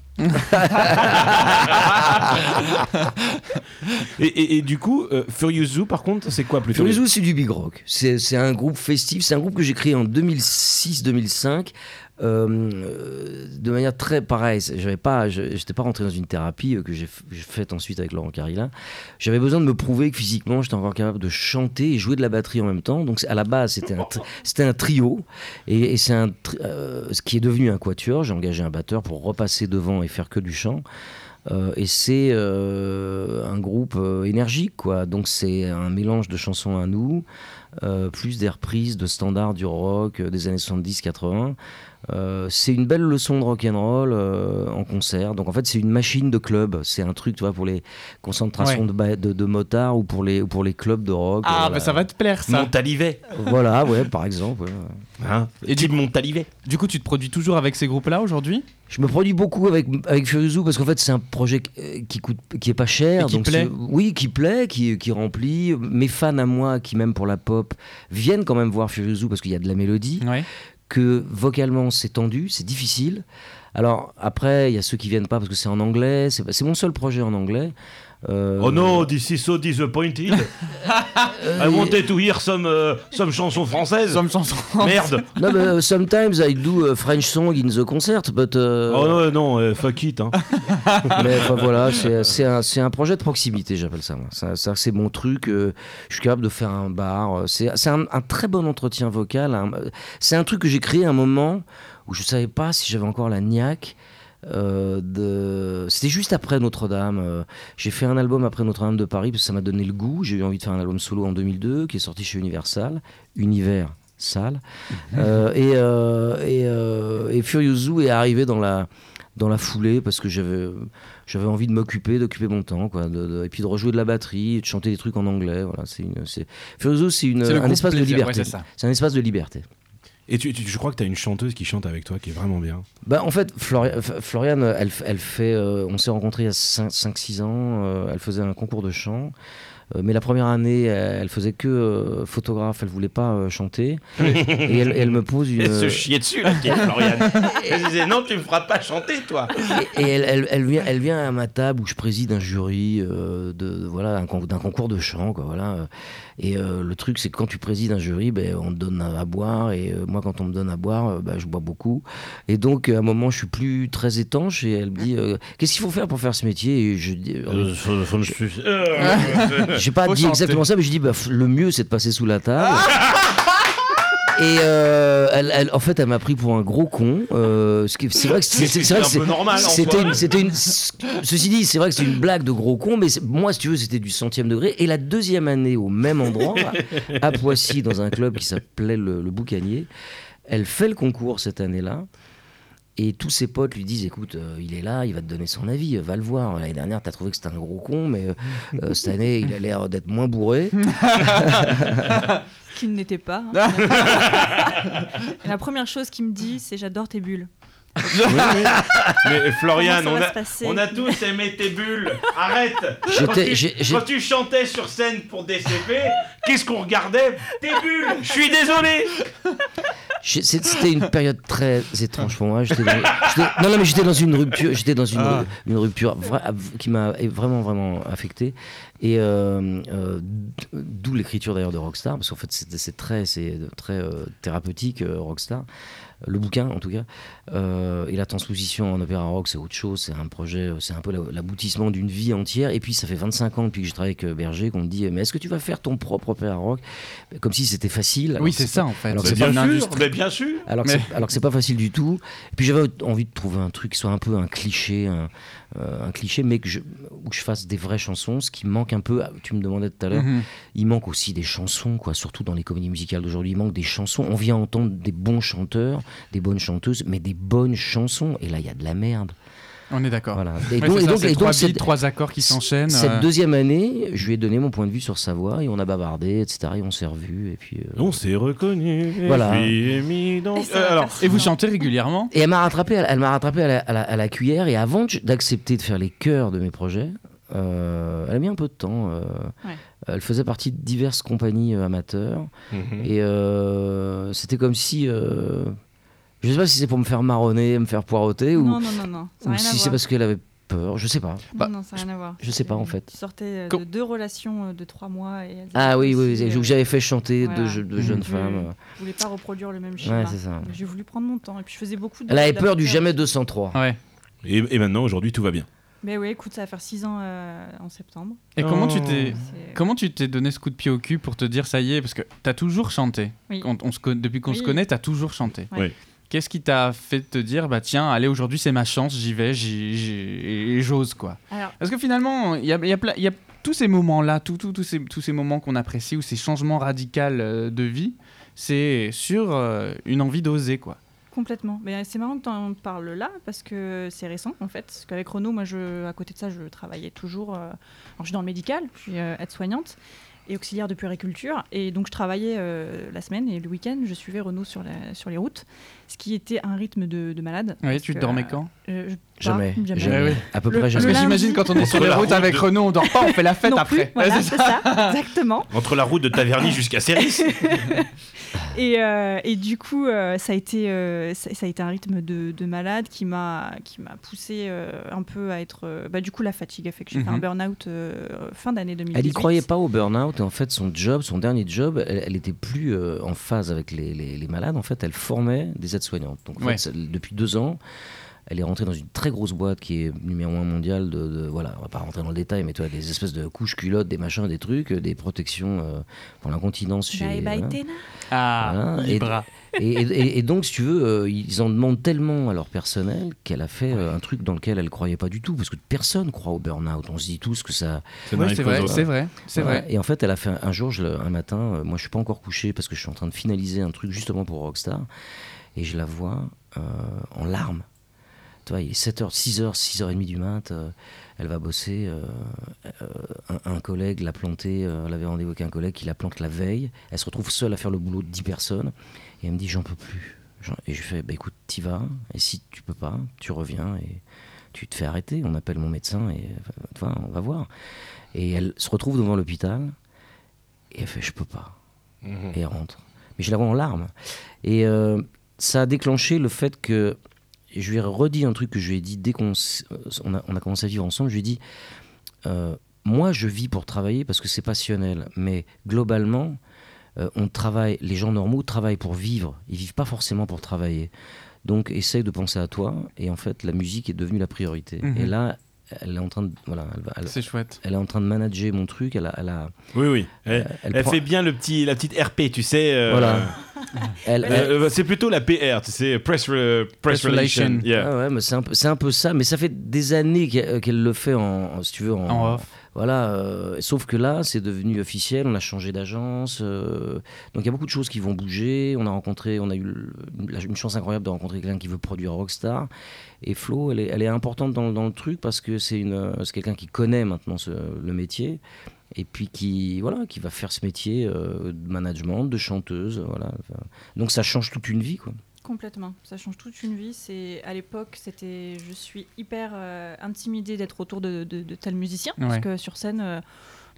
Et, et- et du coup, euh, Furious Zoo, par contre, c'est quoi plutôt Furious Zoo, c'est du big rock. C'est c'est un groupe festif. C'est un groupe que j'ai créé en 2006-2005. Euh, de manière très pareille, j'avais pas, j'étais pas rentré dans une thérapie euh, que j'ai faite ensuite avec Laurent Carilla. J'avais besoin de me prouver que physiquement j'étais encore capable de chanter et jouer de la batterie en même temps. Donc à la base c'était un, trio et, c'est euh, ce qui est devenu un quatuor. J'ai engagé un batteur pour repasser devant et faire que du chant. Et c'est un groupe énergique, quoi. Donc c'est un mélange de chansons à nous, plus des reprises de standards du rock des années 70-80. Euh, c'est une belle leçon de rock and roll euh, en concert. Donc en fait c'est une machine de club. C'est un truc, tu vois, pour les concentrations Ouais. de, de, de motards ou pour les ou pour les clubs de rock. Ah, Voilà. bah ça va te plaire ça. Montalivet. Voilà, ouais, par exemple. ouais. Hein Et du- Montalivet. Du coup, tu te produis toujours avec ces groupes-là aujourd'hui? Je me produis beaucoup avec avec Furious parce qu'en fait c'est un projet euh, qui coûte qui est pas cher Et qui donc plaît. oui qui plaît qui, qui remplit mes fans à moi qui m'aiment pour la pop viennent quand même voir Furious parce qu'il y a de la mélodie Ouais. Que vocalement c'est tendu c'est difficile. Alors après il y a ceux qui viennent pas parce que c'est en anglais. C'est mon seul projet en anglais Euh, Oh no, this is so disappointed. I wanted to hear some, uh, some chansons françaises. Somme chanson. Merde. no, but, uh, sometimes I do a French song in the concert but uh, Oh non, non, euh, fuck it. Hein. Mais enfin, voilà, c'est un, c'est un projet de proximité, j'appelle ça. moi. Ça, ça, c'est mon truc. euh, je suis capable de faire un bar. euh, C'est c'est un, un très bon entretien vocal. un- C'est un truc que j'ai créé à un moment où je savais pas si j'avais encore la niaque. Euh, de... C'était juste après Notre-Dame. euh, J'ai fait un album après Notre-Dame de Paris parce que ça m'a donné le goût. J'ai eu envie de faire un album solo en 2002 qui est sorti chez Universal. Univers sale. Euh, et, euh, et, euh, et Furious Zoo est arrivé dans la, dans la foulée parce que j'avais j'avais envie de m'occuper d'occuper mon temps quoi de- de- et puis de rejouer de la batterie de chanter des trucs en anglais voilà c'est une c'est Furious Zoo, c'est une un espace de liberté ouais, c'est ça. c'est un espace de liberté Et tu, je crois que tu as une chanteuse qui chante avec toi qui est vraiment bien. bah en fait Floriane elle, elle fait euh, on s'est rencontrés il y a 5-6 ans euh, elle faisait un concours de chant mais la première année, elle faisait que euh, photographe, elle voulait pas euh, chanter. et elle, elle me pose une. Elle se chier dessus, la Floriane. Elle disait non, tu me feras pas chanter, toi. Et elle, elle, elle vient, elle vient à ma table où je préside un jury euh, de voilà con- d'un concours de chant quoi voilà. Et euh, le truc c'est que quand tu présides un jury, ben on te donne à, à boire et euh, moi quand on me donne à boire, euh, ben, je bois beaucoup. Et donc à un moment je suis plus très étanche et elle me dit euh, qu'est-ce qu'il faut faire pour faire ce métier? Et je dis euh, j'ai pas Faut dit chanter. exactement ça mais je dis bah, le mieux c'est de passer sous la table. Et euh, elle, elle- en fait, elle m'a pris pour un gros con. euh, ce qui- c'est vrai que c'est c'est- c'est vrai que C'est un peu normal, en C'était soi. une, c'était une. Ceci dit, c'est vrai que c'est une blague de gros con, mais c'est- moi, si tu veux, c'était du centième degré. Et la deuxième année, au même endroit, à Poissy, dans un club qui s'appelait le, le Boucanier, elle fait le concours cette année-là. Et tous ses potes lui disent écoute, euh, il est là, il va te donner son avis, euh, va le voir. L'année dernière, t'as trouvé que c'était un gros con, mais euh, cette année, il a l'air d'être moins bourré. Qu'il n'était pas. La première chose qu'il me dit, c'est j'adore tes bulles. Mais Comment on a, on a tous aimé tes bulles. Arrête. Quand tu, quand chantais sur scène pour DCP, qu'est-ce qu'on regardait? Tes bulles. Je suis désolé. C'était une période très étrange pour moi. Dans, non, non, mais j'étais dans une rupture. J'étais dans une, Ah. une rupture vra- qui m'a vraiment, vraiment affecté. Et euh, euh, d'où l'écriture d'ailleurs de Rockstar, parce qu'en fait c'est c'est très, c'est très euh, thérapeutique euh, Rockstar. Le bouquin en tout cas. Euh, et la transposition en opéra rock, c'est autre chose. C'est un projet, c'est un peu la- l'aboutissement d'une vie entière. Et puis ça fait 25 ans depuis que je travaille avec euh, Berger qu'on me dit Mais est-ce que tu vas faire ton propre opéra rock? Comme si c'était facile. Oui, c'est ça en fait. alors pas bien une sûr, mais bien sûr. alors que Mais- que c'est pas facile du tout. Et puis j'avais envie de trouver un truc qui soit un peu un cliché, un, euh, un cliché, mais que je, où je fasse des vraies chansons. Ce qui manque un peu, tu me demandais tout à l'heure, Mhm. il manque aussi des chansons, quoi. Surtout dans les comédies musicales d'aujourd'hui, il manque des chansons. On vient entendre des bons chanteurs, des bonnes chanteuses, mais des bonnes chansons. Et là, il y a de la merde. On est d'accord. Voilà. Ouais, Et donc, et ça, donc- c'est et trois donc, cette- trois accords qui s'enchaînent. cette euh, deuxième année, je lui ai donné mon point de vue sur sa voix et on a bavardé, etc. Et on s'est revus. Et puis. euh, On s'est reconnu. Voilà. Et mis dans- Et Euh, alors, Et vous chantez régulièrement? Et elle m'a rattrapé, elle, elle m'a rattrapé à la, à la- à la cuillère. Et avant d'accepter de faire les chœurs de mes projets, euh, elle a mis un peu de temps. euh, Ouais. Elle faisait partie de diverses compagnies euh, amateurs. mhm. Et euh, c'était comme si. Euh, je sais pas si c'est pour me faire marronner, me faire poireauter, ou, Non, non, non, non. Ou si c'est parce qu'elle avait peur, je sais pas. Bah, non, non, ça n'a rien à voir. je sais pas, en fait. Tu sortais euh, de deux relations euh, de trois mois. Et Ah oui, oui, oui, euh, j'avais fait chanter voilà. deux, je- deux jeunes je- femmes. Je voulais pas reproduire le même Ouais, schéma. c'est ça. J'ai voulu prendre mon temps. Et puis je faisais beaucoup de. Elle avait peur du jamais 203. Ouais. Et, et maintenant, aujourd'hui, tout va bien. Mais oui, écoute, ça va faire six ans euh, en septembre. Et comment tu Oh. t'es comment tu t'es donné ce coup de pied au cul pour te dire ça y est parce que t'as toujours chanté. Oui. On se depuis qu'on se connaît, t'as toujours chanté. Ouais. Oui. Qu'est-ce qui t'a fait te dire bah tiens allez aujourd'hui c'est ma chance j'y vais j'ose quoi. Alors, Parce que finalement il y a, il y a plein- il y a tous ces moments là tous tous ces tous ces moments qu'on apprécie ou ces changements radicaux euh, de vie c'est sur euh, une envie d'oser quoi. Complètement. Mais c'est marrant que tu en parles là parce que c'est récent en fait. Parce qu'avec Renaud, moi, je, à côté de ça, je travaillais toujours. euh, alors, je suis dans le médical, je suis euh, aide-soignante et auxiliaire de puériculture. Et donc, je travaillais euh, la semaine et le week-end, je suivais sur, la- sur les routes. Ce qui était un rythme de, de malade. Oui parce tu que, dormais quand euh, je- Jamais, pas, jamais. Ouais, ouais. À peu Le- près Parce jamais. que lundi- j'imagine quand on est sur les la routes route avec de- Renaud on dort pas on fait la fête non après. plus, voilà, c'est ça, exactement. Entre la route de Taverny jusqu'à Céris. Et, euh, et du coup, euh, ça, a été, euh, ça, ça a été un rythme de, de malade qui m'a qui m'a poussé euh, un peu à être. euh, bah, du coup, la fatigue a fait que j'ai fait un burn-out euh, fin d'année 2018. Elle y croyait pas au burn-out et en fait son job, son dernier job, elle, elle était plus euh, en phase avec les, les- les malades. En fait, elle formait des aides-soignantes. Donc en Ouais. fait, ça- depuis deux ans, elle est rentrée dans une très grosse boîte qui est numéro un mondial de, de- voilà, on va pas rentrer dans le détail, mais tu vois des espèces de couches culottes, des machins, des trucs, euh, des protections euh, pour l'incontinence chez. Bye bye voilà. Téna. Ah Voilà. Et- Libra. Et, et- et donc, si tu veux, euh, ils en demandent tellement à leur personnel qu'elle a fait euh, un truc dans lequel elle croyait pas du tout, parce que personne croit au burn-out. On se dit tous que ça, Ouais, c'est vrai c'est vrai c'est Voilà. vrai. Et en fait, elle a fait un, un jour, je un matin, euh, moi je suis pas encore couché parce que je suis en train de finaliser un truc justement pour Rockstar, et je la vois euh, en larmes. Tu vois, il est 7h, 6h, 6h30 du mat, euh, elle va bosser. euh, un, un collègue l'a planté, euh, elle avait rendez-vous avec un collègue qui la plante la veille. Elle se retrouve seule à faire le boulot de 10 personnes, et elle me dit J'en peux plus. Et je lui fais bah, Écoute, t'y vas, et si tu peux pas, tu reviens et tu te fais arrêter. On appelle mon médecin et vois, on va voir. Et elle se retrouve devant l'hôpital et elle fait je peux pas. Mhm. Et elle rentre. Mais je la vois en larmes. Et ça a déclenché le fait que je lui ai redit un truc que je lui ai dit dès qu'on euh, on a, on a commencé à vivre ensemble. Je lui ai dit euh, moi je vis pour travailler parce que c'est passionnel, mais globalement euh, on travaille. Les gens normaux travaillent pour vivre. Ils vivent pas forcément pour travailler. Donc essaye de penser à toi. Et en fait la musique est devenue la priorité. Mhm. Et là elle est en train de voilà elle, va- elle- C'est chouette. elle est en train de manager mon truc. Elle a, elle a- Oui, oui. Elle, elle elle prend- fait bien le petit, la petite RP, tu sais. euh, Voilà. elle- elle- euh, c'est plutôt la PR, tu sais, Press, re- press, Press Relation. relation. Yeah. Ah ouais, mais c'est un, peu- c'est un peu ça, mais ça fait des années qu'elle qu'elle le fait en, en- si tu veux, en, En off. Voilà, euh, sauf que là, c'est devenu officiel, on a changé d'agence, euh, donc il y a beaucoup de choses qui vont bouger. On a rencontré, on a eu le- la- une chance incroyable de rencontrer quelqu'un qui veut produire Rockstar. Et Flo, elle est, elle est importante dans, dans le truc parce que c'est euh, quelqu'un qui connaît maintenant ce- le métier et puis qui, voilà, qui va faire ce métier euh, de management, de chanteuse, voilà. Donc ça change toute une vie, quoi. Complètement, ça change toute une vie. C'est à l'époque, c'était, je suis hyper euh, intimidée d'être autour de, de, de tels musiciens Ouais. parce que sur scène, euh,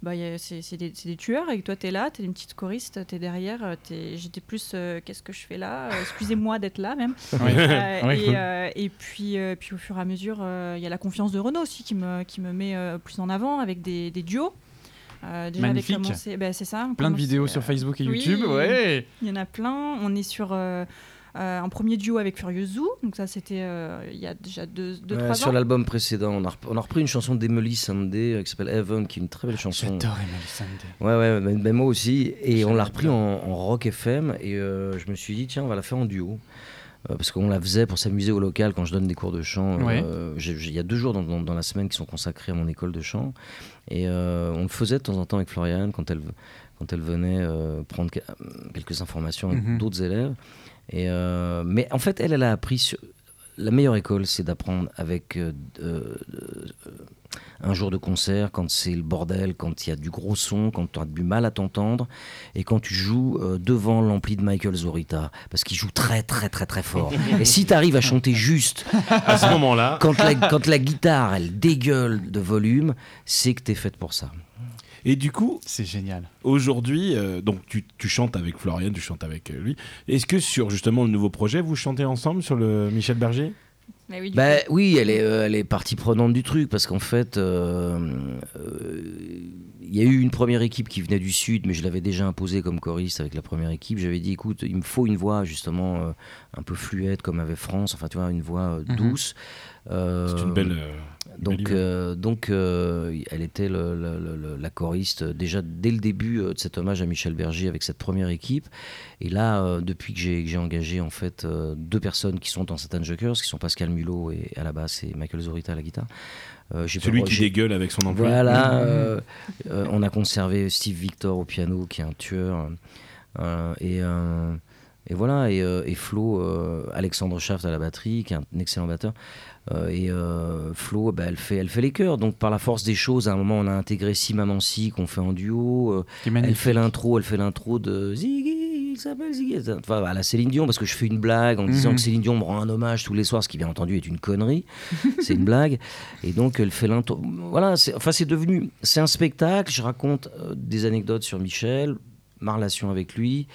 bah, c'est des, des tueurs et toi t'es là, t'es une petite choriste, t'es derrière. euh, J'étais plus, euh, qu'est-ce que je fais là? Euh, Excusez-moi d'être là même. Oui. Euh, et, cool. euh, et puis, puis au fur et à mesure, il y a la confiance de Renaud aussi qui me, qui me met plus en avant avec des, des duos. Euh, déjà Magnifique. ça. on Plein de vidéos sur Facebook et oui. YouTube, ouais. il y en a plein. On est sur euh, un premier duo avec Furious Zoo. Donc ça, c'était euh, il y a déjà deux, deux Ouais, trois sur ans. l'album précédent, on a, rep- on a repris une chanson d'Emily Sandé euh, qui s'appelle Heaven, qui est une très belle chanson. J'adore Emily Sandé. Ouais, ouais, mais, mais moi aussi. Et on l'a repris en, en rock FM. Et euh, je me suis dit, tiens, on va la faire en duo. Euh, parce qu'on la faisait pour s'amuser au local quand je donne des cours de chant. Ouais. Euh, Il y a deux jours dans, dans- dans la semaine qui sont consacrés à mon école de chant. Et euh, on le faisait de temps en temps avec Floriane quand elle, quand elle venait euh, prendre que- quelques informations avec Mhm. d'autres élèves. Et, euh, mais en fait, elle, elle a appris. sur- La meilleure école, c'est d'apprendre avec euh, euh, un jour de concert, quand c'est le bordel, quand il y a du gros son, quand tu as du mal à t'entendre, et quand tu joues devant l'ampli de Michael Zorita, parce qu'il joue très très très très fort. et si tu arrives à chanter juste, À ce moment-là, quand la, quand la guitare elle dégueule de volume, c'est que tu es faite pour ça. Et du coup, C'est génial. aujourd'hui, euh, donc tu, tu chantes avec Florian, tu chantes avec euh, lui. Est-ce que sur justement le nouveau projet, vous chantez ensemble sur le Michel Berger? Mais oui, Bah, oui, elle est, euh, elle est partie prenante du truc parce qu'en fait, euh, euh, il y a eu une première équipe qui venait du sud, mais je l'avais déjà imposé comme choriste avec la première équipe. J'avais dit, écoute, il me faut une voix justement euh, un peu fluette comme avait France, enfin tu vois, une voix euh, Mhm. douce. C'est Euh, une belle. Donc, euh, donc euh, elle était le- le- le- le- la choriste euh, déjà dès le début de cet hommage à Michel Berger avec cette première équipe. Et là, euh, depuis que j'ai engagé en fait deux personnes qui sont dans Satan Jokers, qui sont Pascal Mulot et à la basse et Michael Zorita à la guitare. j'ai Celui pas- qui dégueule avec son emploi. Voilà, on a conservé Steve Victor au piano, qui est un tueur. et, et voilà, et, euh, et Flo, euh, Alexandre Schaft à la batterie, qui est un excellent batteur. Euh, et Flo, bah, elle, fait, elle fait les chœurs. Donc par la force des choses, à un moment, on a intégré Si Maman Si, qu'on fait en duo. elle fait l'intro, elle fait l'intro de Ziggy, il s'appelle Ziggy. Enfin, à la Céline Dion, parce que je fais une blague en disant Mhm. que Céline Dion me rend un hommage tous les soirs, ce qui bien entendu est une connerie. c'est une blague. Et donc elle fait l'intro. Voilà, c'est, enfin c'est devenu, c'est un spectacle. Je raconte des anecdotes sur Michel, ma relation avec lui.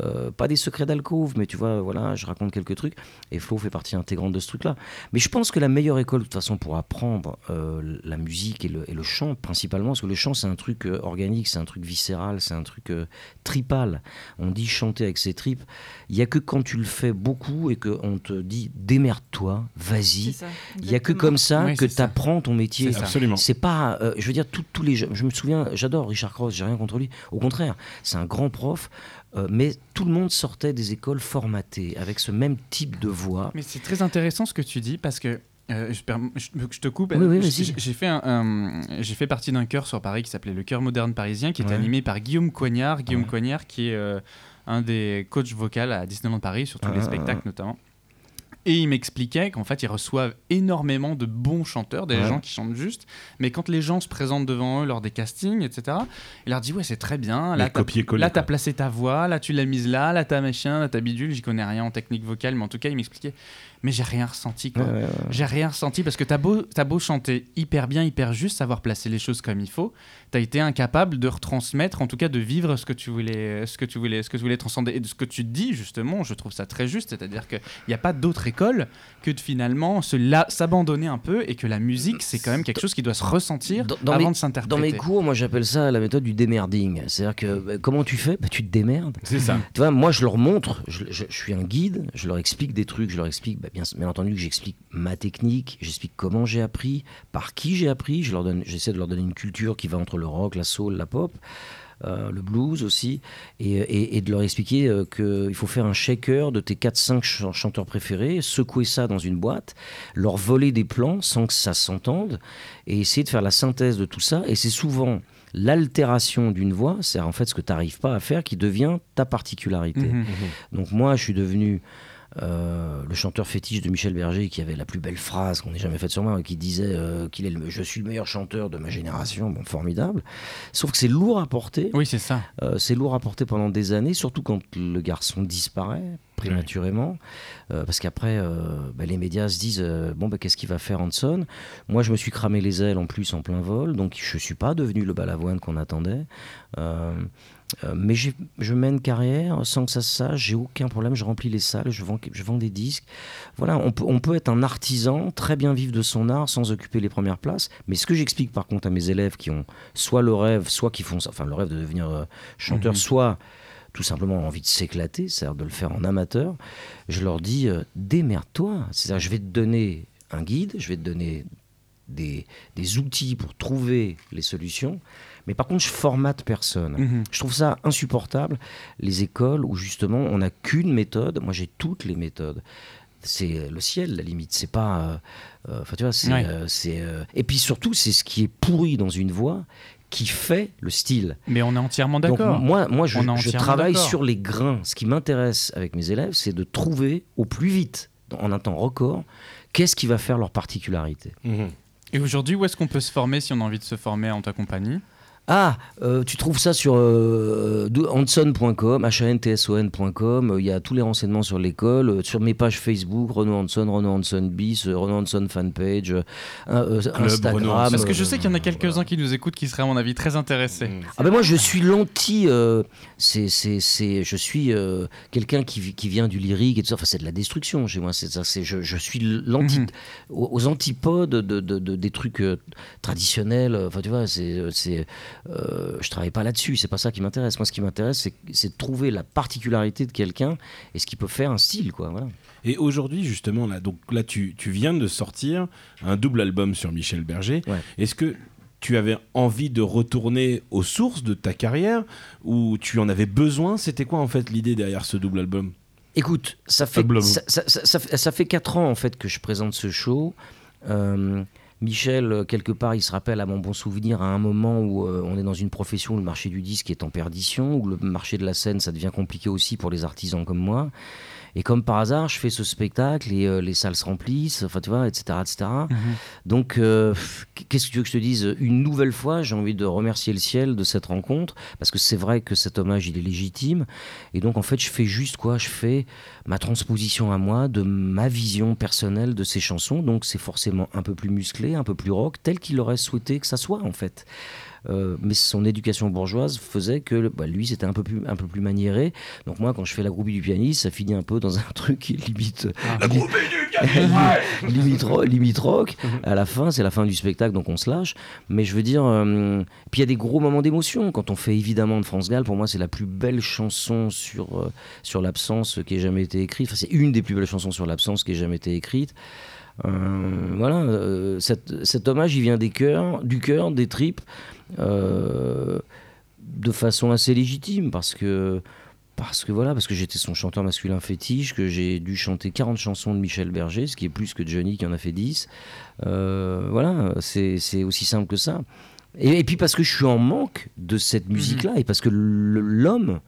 Euh, pas des secrets d'alcôve, mais tu vois, voilà, je raconte quelques trucs. Et Flo fait partie intégrante de ce truc-là. Mais je pense que la meilleure école, de toute façon, pour apprendre euh, la musique et le, et le chant, principalement, parce que le chant, c'est un truc euh, organique, c'est un truc viscéral, c'est un truc euh, tripal. On dit chanter avec ses tripes. Il y a que quand tu le fais beaucoup et qu'on te dit démerde-toi, vas-y. Il y a que comme ça Oui, que tu apprends ton métier. Absolument. C'est pas, euh, je veux dire, tous- les. Je me souviens, j'adore Richard Cross, j'ai rien contre lui. Au contraire, c'est un grand prof, euh, mais tout le monde sortait des écoles formatées avec ce même type de voix. Mais c'est très intéressant ce que tu dis parce que. euh, je, te coupe. Oui, oui, J'ai- fait un, un- j'ai fait partie d'un chœur sur Paris qui s'appelait le chœur moderne parisien, qui était Ouais. animé par Guillaume Coignard. Guillaume Ouais. Coignard, qui est euh, un des coachs vocaux à Disneyland Paris, sur tous les Ah. spectacles notamment. Et il m'expliquait qu'en fait, ils reçoivent énormément de bons chanteurs, des Ouais. gens qui chantent juste. Mais quand les gens se présentent devant eux lors des castings, etc., il leur dit Ouais, c'est très bien. Là, t'as- placé ta voix, là, tu l'as mise là, là, t'as machin, là, t'as bidule. J'y connais rien en technique vocale, mais en tout cas, il m'expliquait. Mais j'ai rien ressenti, quoi. Ouais, ouais, ouais. J'ai rien ressenti parce que t'as beau, t'as beau chanter hyper bien, hyper juste, savoir placer les choses comme il faut, t'as été incapable de retransmettre, en tout cas de vivre ce que tu voulais, ce que tu voulais, ce que tu voulais transcender. Et de ce que tu dis justement, je trouve ça très juste, c'est-à-dire qu'il n'y a pas d'autre école que de finalement se la- s'abandonner un peu et que la musique c'est quand même quelque chose qui doit se ressentir Dans- dans avant mes- de s'interpréter. Dans mes cours, moi j'appelle ça la méthode du démerding. C'est-à-dire que bah, comment tu fais? Bah, Tu te démerdes. C'est ça. Tu vois, moi je leur montre, je, je- je suis un guide, je leur explique des trucs, je leur explique, bah, bien, bien entendu que j'explique ma technique, j'explique comment j'ai appris, par qui j'ai appris, je leur donne, j'essaie de leur donner une culture qui va entre le rock, la soul, la pop. euh, le blues aussi, et, et- et de leur expliquer euh, qu'il faut faire un shaker de tes 4-5 ch- chanteurs préférés, secouer ça dans une boîte, leur voler des plans sans que ça s'entende, et essayer de faire la synthèse de tout ça. Et c'est souvent l'altération d'une voix, c'est en fait ce que tu n'arrives pas à faire qui devient ta particularité. Mhm. Donc moi, je suis devenu euh, le chanteur fétiche de Michel Berger qui avait la plus belle phrase qu'on ait jamais faite sur moi, et qui disait euh, qu'il est le, je suis le meilleur chanteur de ma génération. Bon, formidable. Sauf que c'est lourd à porter. Oui, c'est ça. Euh, c'est lourd à porter pendant des années, surtout quand le garçon disparaît prématurément, parce qu'après, bah, les médias se disent bon, bah, qu'est-ce qu'il va faire Hanson? Moi, je me suis cramé les ailes en plus en plein vol, donc je suis pas devenu le balavoine qu'on attendait. Euh, mais je mène carrière sans que ça se sache, j'ai aucun problème, je remplis les salles, je vends, je vends des disques. Voilà, on peut, on peut être un artisan, très bien vivre de son art sans occuper les premières places. Mais ce que j'explique par contre à mes élèves qui ont soit le rêve, soit qui font, enfin le rêve de devenir euh, chanteur, Mhm. soit tout simplement envie de s'éclater, c'est-à-dire de le faire en amateur, je leur dis euh, démerde-toi. C'est-à-dire je vais te donner un guide, je vais te donner des, des outils pour trouver les solutions, mais par contre je formate personne. Mhm. Je trouve ça insupportable, les écoles où justement on n'a qu'une méthode. Moi j'ai toutes les méthodes. C'est le ciel, la limite. C'est pas. euh, euh, Enfin, tu vois, c'est. Ouais. euh, euh, Et puis surtout, c'est ce qui est pourri dans une voix qui fait le style. Mais on est entièrement d'accord. moi, moi je, travaille sur les grains. Ce qui m'intéresse avec mes élèves, c'est de trouver au plus vite, en un temps record, qu'est-ce qui va faire leur particularité. Mhm. Et aujourd'hui, où est-ce qu'on peut se former si on a envie de se former en ta compagnie? Ah, euh, tu trouves ça sur euh, hanson.com, h-a-n-t-s-o-n.com. Il y a tous les renseignements sur l'école, euh, sur mes pages Facebook, Renaud Hanson, Renaud Hanson bis, euh, Renaud Hanson fanpage, euh, euh, Instagram. Parce que je sais qu'il y en a euh, quelques-uns voilà. qui nous écoutent qui seraient à mon avis très intéressés. Mm. Ah ben moi je suis l'anti, euh, c'est, c'est, c'est, je suis euh, quelqu'un qui, qui vient du lyrique et tout ça. Enfin c'est de la destruction chez moi. C'est ça. C'est, je, je suis l'anti, Mhm. aux, aux antipodes de, de- de- des trucs euh, traditionnels. Enfin tu vois, c'est, c'est, euh, je travaille pas là-dessus. C'est pas ça qui m'intéresse. Moi ce qui m'intéresse c'est, de trouver la particularité de quelqu'un et ce qui peut faire un style quoi. Voilà. Et aujourd'hui, justement, là, donc là, tu, tu viens de sortir un double album sur Michel Berger. Ouais. Est-ce que tu avais envie de retourner aux sources de ta carrière ou tu en avais besoin? C'était quoi en fait l'idée derrière ce double album? Écoute, ça fait, ça, ça- ça- ça fait- ça fait 4 ans en fait que je présente ce show. Euh, Michel, euh, quelque part, il se rappelle à mon bon souvenir à un moment où euh, on est dans une profession où le marché du disque est en perdition, où le marché de la scène, ça devient compliqué aussi pour les artisans comme moi. Et comme par hasard, je fais ce spectacle et euh, les salles se remplissent, enfin tu vois, etc. etc. Mhm. Donc, euh, qu'est-ce que tu veux que je te dise? Une nouvelle fois, j'ai envie de remercier le ciel de cette rencontre, parce que c'est vrai que cet hommage, il est légitime. Et donc, en fait, je fais juste quoi? Je fais ma transposition à moi de ma vision personnelle de ces chansons. Donc, c'est forcément un peu plus musclé, un peu plus rock, tel qu'il aurait souhaité que ça soit, en fait. Euh, mais son éducation bourgeoise faisait que bah, lui c'était un peu plus un peu plus maniéré donc moi quand je fais la groupie du pianiste ça finit un peu dans un truc qui limite Ah. limite, ro- limite rock. À la fin, c'est la fin du spectacle, donc on se lâche. Mais je veux dire, euh, puis il y a des gros moments d'émotion. Quand on fait évidemment de France Gall, pour moi, c'est la plus belle chanson sur, euh, sur l'absence qui ait jamais été écrite. Enfin, c'est une des plus belles chansons sur l'absence qui ait jamais été écrite. Euh, voilà, euh, cet, hommage, il vient des cœurs, du cœur, des tripes, euh, de façon assez légitime, parce que parce que voilà, parce que j'étais son chanteur masculin fétiche, que j'ai dû chanter 40 chansons de Michel Berger, ce qui est plus que Johnny qui en a fait 10. Euh, voilà, c'est aussi simple que ça. Et, et puis parce que je suis en manque de cette musique-là, et parce que l'homme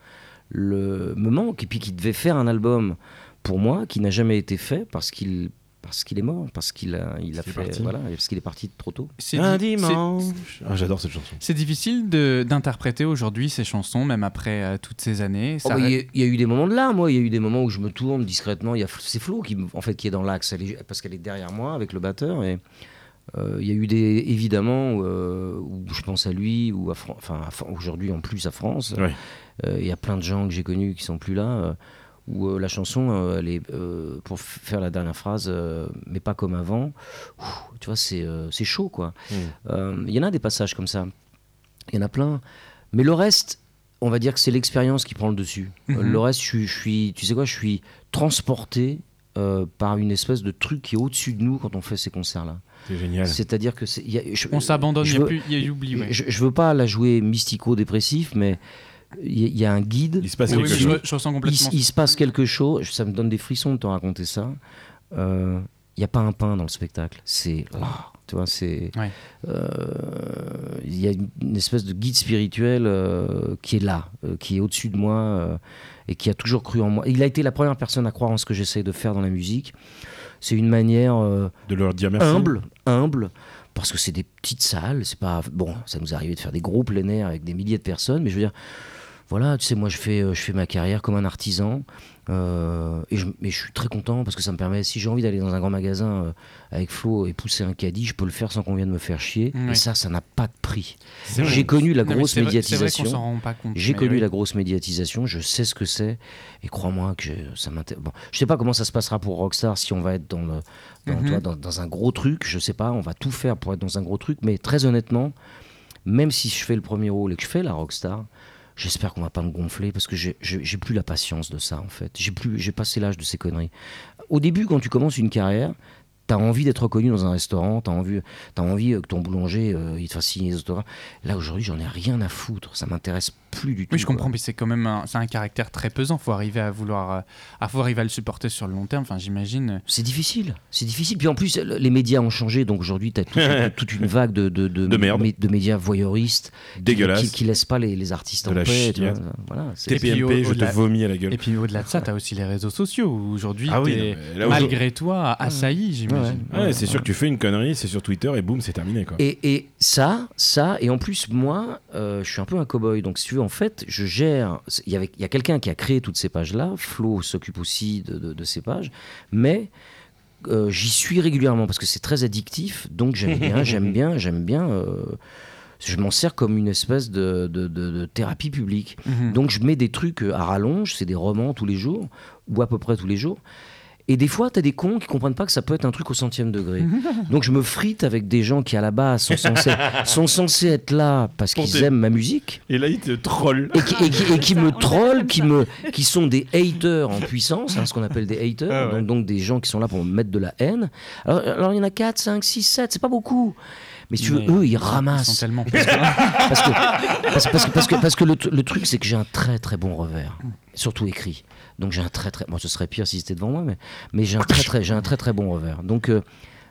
le, me manque, et puis qu'il devait faire un album pour moi qui n'a jamais été fait parce qu'il parce qu'il est mort, parce qu'il a, il a fait, parti. voilà, parce qu'il est parti trop tôt. C'est Un dimanche. Ah, J'adore cette chanson. C'est difficile de- d'interpréter aujourd'hui ces chansons, même après euh, toutes ces années. Oh, bah, Il reste- y, a- il y a eu des moments de là, moi. Il y a eu des moments où je me tourne discrètement. Il y a c'est Flo qui, me- en fait, qui est dans l'axe, parce qu'elle est derrière moi avec le batteur. Et euh, il y a eu des évidemment euh, où je pense à lui ou à enfin aujourd'hui en plus à France. Ouais. Euh, Il y a plein de gens que j'ai connus qui sont plus là. Où euh, la chanson, euh, elle est euh, pour faire la dernière phrase, mais pas comme avant. Tu vois, c'est chaud quoi. Mm. Il y en a des passages comme ça. Il y en a plein. Mais le reste, on va dire que c'est l'expérience qui prend le dessus. Mhm. Le reste, je suis, je suis- tu sais quoi, je suis transporté euh, par une espèce de truc qui est au-dessus de nous quand on fait ces concerts-là. C'est génial. C'est-à-dire que y a- je- On s'abandonne, il y a plus- y a ouais. Je, je veux pas la jouer mystico-dépressif, mais il y, a- il y a un guide. Il se passe quelque chose. re- je ressens Il, complètement. il se passe quelque chose. Ça me donne des frissons de te raconter ça. Euh, Il n'y a pas un pain dans le spectacle. C'est, ah, tu vois, c'est. Ouais. euh, Il y a une, une espèce de guide spirituel euh, qui est là, euh, qui est au-dessus de moi euh, et qui a toujours cru en moi. Il a été la première personne à croire en ce que j'essaie de faire dans la musique. C'est une manière euh, De leur dire merci. humble, humble, parce que c'est des petites salles. C'est pas bon. Ça nous est arrivé de faire des gros plein air avec des milliers de personnes, mais je veux dire, voilà, tu sais, moi je fais, euh, je fais ma carrière comme un artisan, euh, et je, mais je suis très content parce que ça me permet, si j'ai envie d'aller dans un grand magasin euh, avec Flo et pousser un caddie, je peux le faire sans qu'on vienne me faire chier. Et ça, ça n'a pas de prix. J'ai connu la grosse médiatisation. J'ai connu oui. la grosse médiatisation, je sais ce que c'est, et crois-moi que je- ça m'intéresse. Bon, je sais pas comment ça se passera pour Rockstar si on va être dans, le, dans, Mhm. toi, dans, dans un gros truc, je sais pas, on va tout faire pour être dans un gros truc, mais très honnêtement, même si je fais le premier rôle et que je fais la Rockstar, j'espère qu'on va pas me gonfler parce que j'ai- plus la patience de ça en fait. J'ai plus, j'ai passé l'âge de ces conneries. Au début, quand tu commences une carrière, T'as envie d'être reconnu dans un restaurant, t'as envie, as envie que ton boulanger euh, il te fasse signer des autographes. Là aujourd'hui, j'en ai rien à foutre, ça m'intéresse plus du tout. Oui, je quoi. comprends, mais c'est quand même un, c'est un caractère très pesant. Faut arriver à vouloir, euh, à faut arriver à le supporter sur le long terme. Enfin, j'imagine. C'est difficile, c'est difficile. Puis en plus, le- les médias ont changé, donc aujourd'hui, tu as toute, toute une vague de, de, De merde. mé- de médias voyeuristes Dégueulasse. qui, qui laissent pas les, les artistes De en paix. Voilà, TPMP, au- je te au-delà- vomis à la gueule. Et puis au-delà de ça, tu as aussi les réseaux sociaux où aujourd'hui, Ah oui, malgré toi, assailli, Ouais, j'imagine. Ouais, Ouais, ouais, c'est sûr que tu fais une connerie, c'est sur Twitter et boum, c'est terminé quoi. Et, et ça, ça, et en plus, moi, euh, je suis un peu un cow-boy. Donc, si tu veux, en fait, je gère. Il y, avait- il y a quelqu'un qui a créé toutes ces pages-là. Flo s'occupe aussi de, de- de ces pages. Mais euh, j'y suis régulièrement parce que c'est très addictif. Donc, j'aime bien, j'aime bien, j'aime bien. euh, je m'en sers comme une espèce de, de- de- de thérapie publique. Mhm. Donc je mets des trucs euh, à rallonge, c'est des romans tous les jours, ou à peu près tous les jours. Et des fois, t'as des cons qui comprennent pas que ça peut être un truc au centième degré. Donc je me frite avec des gens qui, à la base, sont censés, sont censés être là parce qu'ils aiment ma musique. Et là, il te troll. Et qui, et qui- et qui Ça, on me trollent, qui, me, qui sont des haters en puissance, hein, ce qu'on appelle des haters, Ah ouais. donc, donc des gens qui sont là pour me mettre de la haine. Alors, alors, il y en a 4, 5, 6, 7, c'est pas beaucoup. Mais si tu veux, Mais eux, ils Ils ramassent. tellement parce que, parce que, parce, parce que, parce que, parce que le, le truc, c'est que j'ai un très très bon revers, surtout écrit. Donc j'ai un très très. Bon, ce serait pire si c'était devant moi, mais, mais j'ai un très très, j'ai un très très bon revers. Donc euh,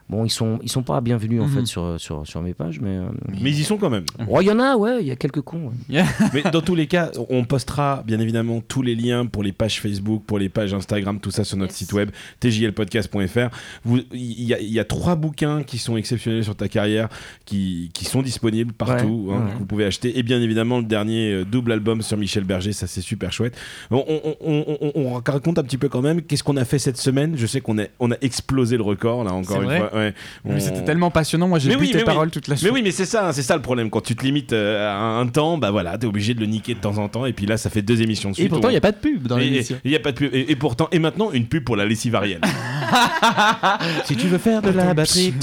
bon, ils sont ils sont pas bienvenus en Mhm. fait sur, sur, sur mes pages, mais euh, Mais ils y sont quand même. oh, il y en a, ouais, il y a quelques cons. ouais. Mais dans tous les cas, on postera bien évidemment tous les liens pour les pages Facebook, pour les pages Instagram, tout ça sur notre Yes. site web tjlpodcast.fr. Il y, a- il y a trois bouquins qui sont exceptionnels sur ta carrière, qui, qui sont disponibles partout, Ouais, hein, ouais. que vous pouvez acheter. Et bien évidemment le dernier euh, double album sur Michel Berger, ça c'est super chouette. On, on- on- on- on raconte un petit peu quand même qu'est-ce qu'on a fait cette semaine? Je sais qu'on a, on a explosé le record là encore une vrai fois. Ouais. Mais On- c'était tellement passionnant, moi j'ai Mais bu oui, tes mais oui. paroles toute la mais soirée. oui, mais c'est ça, hein, c'est ça le problème. Quand tu te limites euh, à un, temps, bah voilà, t'es obligé de le niquer de temps en temps. Et puis là, ça fait deux émissions de suite. Et pourtant, il n'y a pas de pub dans et- l'émission. et- Il y a pas de pub. Et, et pourtant, et maintenant, une pub pour la lessive Ariel. si tu veux faire de la batterie.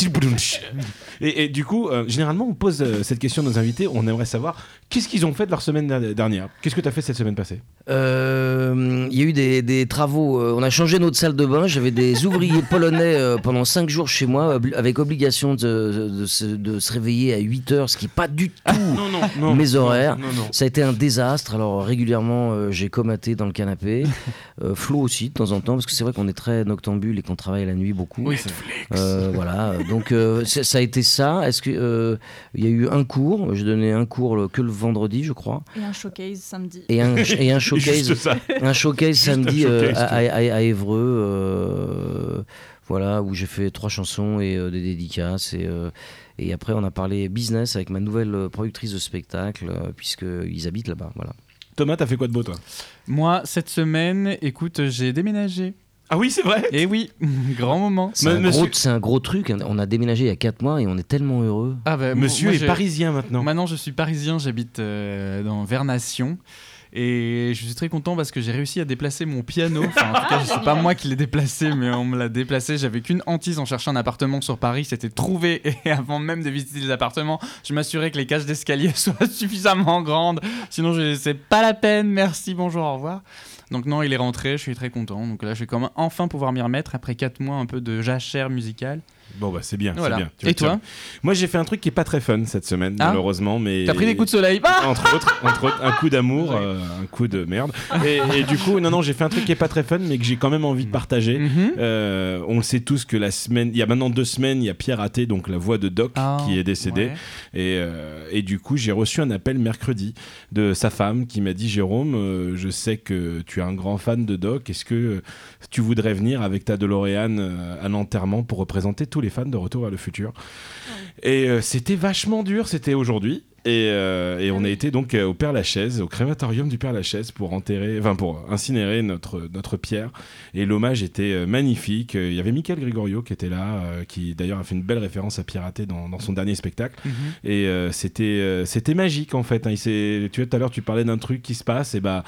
Et, et du coup, euh, généralement, on pose euh, cette question à nos invités. On aimerait savoir qu'est-ce qu'ils ont fait de leur semaine der- dernière. Qu'est-ce que tu as fait cette semaine passée? Euh, Il y a eu des, des travaux. euh, on a changé notre salle de bain. J'avais des ouvriers polonais euh, pendant 5 jours chez moi, obli- avec obligation de, de se, de se réveiller à 8 heures, ce qui n'est pas du tout Non, non, mes horaires. Non, non. Ça a été un désastre. Alors régulièrement, euh, j'ai comaté dans le canapé. Euh, Flo aussi de temps en temps, parce que c'est vrai qu'on est très noctambule et qu'on travaille la nuit beaucoup. Oui, c'est Euh, voilà. Donc euh, ça a été ça. Est-ce que euh, il y a eu un cours J'ai donné un cours le- que le vendredi, je crois, Et un showcase samedi. et un, et un showcase. Un showcase un samedi euh, à, à- à- à Évreux, euh, voilà, où j'ai fait trois chansons et euh, des dédicaces. Et, euh, et après, on a parlé business avec ma nouvelle productrice de spectacle, euh, puisqu'ils habitent là-bas. Voilà. Thomas, t'as fait quoi de beau, toi? Moi, cette semaine, écoute, j'ai déménagé. Ah oui, c'est vrai Et oui, grand moment. C'est un, monsieur- gros- c'est un gros truc. On a déménagé il y a quatre mois et on est tellement heureux. Ah bah, Monsieur moi, est j'ai- parisien maintenant. Maintenant, je suis parisien, j'habite euh, dans Vernation. Et je suis très content parce que j'ai réussi à déplacer mon piano. Enfin, en tout cas, c'est pas moi qui l'ai déplacé, mais on me l'a déplacé. J'avais qu'une hantise en cherchant un appartement sur Paris, c'était de trouver. Et avant même de visiter les appartements, je m'assurais que les cages d'escalier soient suffisamment grandes. Sinon, je c'est pas la peine. Merci, bonjour, au revoir. Donc non, il est rentré, je suis très content. Donc là, je vais quand même enfin pouvoir m'y remettre après 4 mois un peu de jachère musicale. Bon, bah c'est bien, Voilà. c'est bien. Tu Et toi Moi, j'ai fait un truc qui est pas très fun cette semaine, Ah malheureusement, mais. T'as pris des coups de soleil Ah entre autres, entre autres, un coup d'amour, euh, un coup de merde. Et, et du coup, non, non, j'ai fait un truc qui est pas très fun, mais que j'ai quand même envie de partager. Mhm. Euh, on le sait tous que la semaine, il y a maintenant deux semaines, il y a Pierre Athé, donc la voix de Doc, Ah, qui est décédé. ouais. Et, euh, et du coup, j'ai reçu un appel mercredi de sa femme qui m'a dit Jérôme, je sais que tu es un grand fan de Doc. Est-ce que tu voudrais venir avec ta DeLorean à l'enterrement pour représenter tous les fans de Retour vers le futur Et euh, c'était vachement dur. C'était aujourd'hui. Et, euh, et on a été donc euh, au Père Lachaise, au crématorium du Père Lachaise pour enterrer, enfin pour incinérer notre notre pierre. Et l'hommage était magnifique. Il y avait Michael Gregorio qui était là, qui d'ailleurs a fait une belle référence à Piraté dans, dans son dernier spectacle. Mhm. Et euh, c'était c'était magique en fait. hein. Il tu vois, tout à l'heure, tu parlais d'un truc qui se passe. Et bah,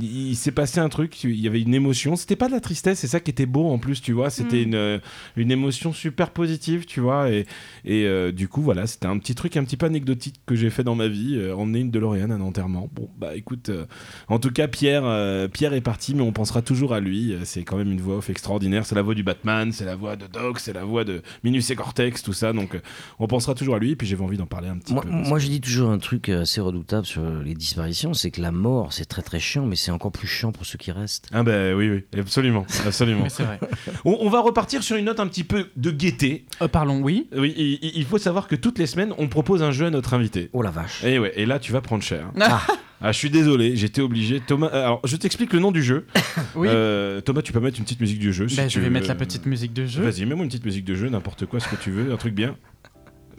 il, il s'est passé un truc. Il y avait une émotion. C'était pas de la tristesse. C'est ça qui était beau en plus. Tu vois, c'était Mm. une euh, une émotion super positive. Tu vois. Et et euh, du coup, voilà, c'était un petit truc un petit peu anecdotique que j'ai fait dans ma vie. Euh, emmener une DeLorean à un enterrement. Bon, bah écoute. euh, en tout cas, Pierre euh, Pierre est parti, mais on pensera toujours à lui. C'est quand même une voix off extraordinaire. C'est la voix du Batman. C'est la voix de Doc. C'est la voix de Minus et Cortex. Tout ça. Donc, on pensera toujours à lui. Et puis, j'avais envie d'en parler un petit Moi, peu. moi, je dis toujours un truc assez redoutable sur les disparitions, c'est que la mort, c'est très très chiant, mais c'est encore plus chiant pour ceux qui restent. Ah ben oui, oui, absolument, absolument. Mais c'est vrai. on, on va repartir sur une note un petit peu de gaieté. Euh, parlons, oui. Oui, il, faut savoir que toutes les semaines, on propose un jeu à notre invité. Oh la vache. Et ouais, et là, tu vas prendre cher. Ah, Ah, je suis désolé, j'étais obligé. Thomas, euh, alors je t'explique le nom du jeu. Oui. Euh, Thomas, tu peux mettre une petite musique du jeu. si Ben, tu je vais veux. mettre la petite musique de jeu. Vas-y, mets-moi une petite musique de jeu, n'importe quoi, ce que tu veux, un truc bien.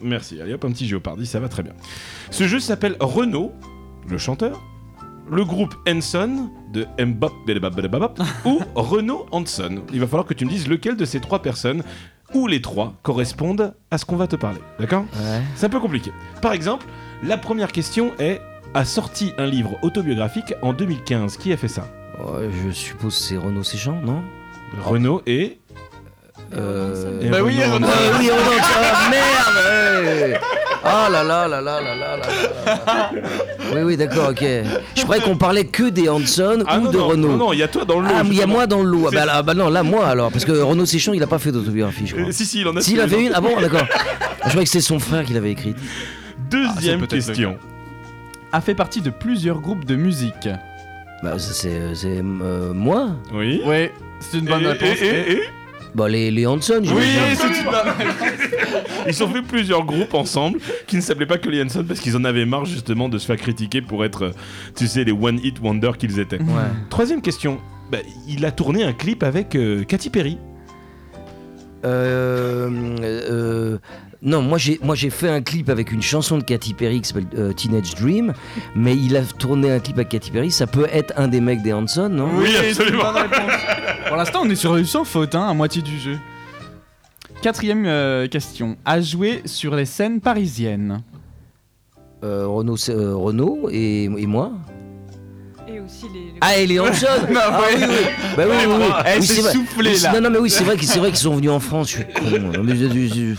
Merci. Allez hop, un petit Géopardy, ça va très bien. Ce jeu s'appelle Renault, le chanteur, le groupe Hanson de Mbop ou Renault Hanson. Il va falloir que tu me dises lequel de ces trois personnes ou les trois correspondent à ce qu'on va te parler. D'accord? Ouais. C'est un peu compliqué. Par exemple, la première question est a sorti un livre autobiographique en 2015. Qui a fait ça? Ouais, je suppose c'est Renaud Séchant, non? Renault et. Euh... Bah oui, Aeronaut ah, Oui, Ah merde hey Ah là là là là là là Oui, oui, d'accord, ok. Je croyais qu'on parlait que des Hanson ah ou de non, Renault. Non, non, il y a toi dans le lot. Ah, il y a moi dans le lot. Ah, bah, bah non, là, moi alors. Parce que Renaud Séchant, il a pas fait d'autobiographie, je crois. Euh, si, si, il en a S'il avait une Ah bon, d'accord. je croyais que c'était son frère qui l'avait écrite. Deuxième question. A fait partie de plusieurs groupes de musique. Bah, c'est euh, euh, moi? Oui. Oui, c'est une bonne réponse. et, et, et? Bah, les, les Hanson, Oui, j'imagine. c'est une Ils ont fait plusieurs groupes ensemble qui ne s'appelaient pas que les Hanson parce qu'ils en avaient marre justement de se faire critiquer pour être, tu sais, les One Hit Wonder qu'ils étaient. Ouais. Troisième question. Bah, il a tourné un clip avec euh, Katy Perry. Euh, euh, non, moi j'ai moi j'ai fait un clip avec une chanson de Katy Perry qui s'appelle euh, Teenage Dream, mais il a tourné un clip avec Katy Perry. Ça peut être un des mecs des Hanson, non? Oui, absolument. Pour l'instant, on est sur le sans faute, hein, à moitié du jeu. Quatrième euh, question. A joué sur les scènes parisiennes. Euh, Renaud, euh, Renaud et, et moi. Et aussi les. les- Ah et les Bah Ah ouais. oui, oui. Bah oui, oui, oui. Elle Oui, s'est vrai. soufflée, Oui, c'est- là. Non, non, mais oui, c'est vrai, que- c'est vrai qu'ils sont venus en France. Je suis con. Non, mais je- je-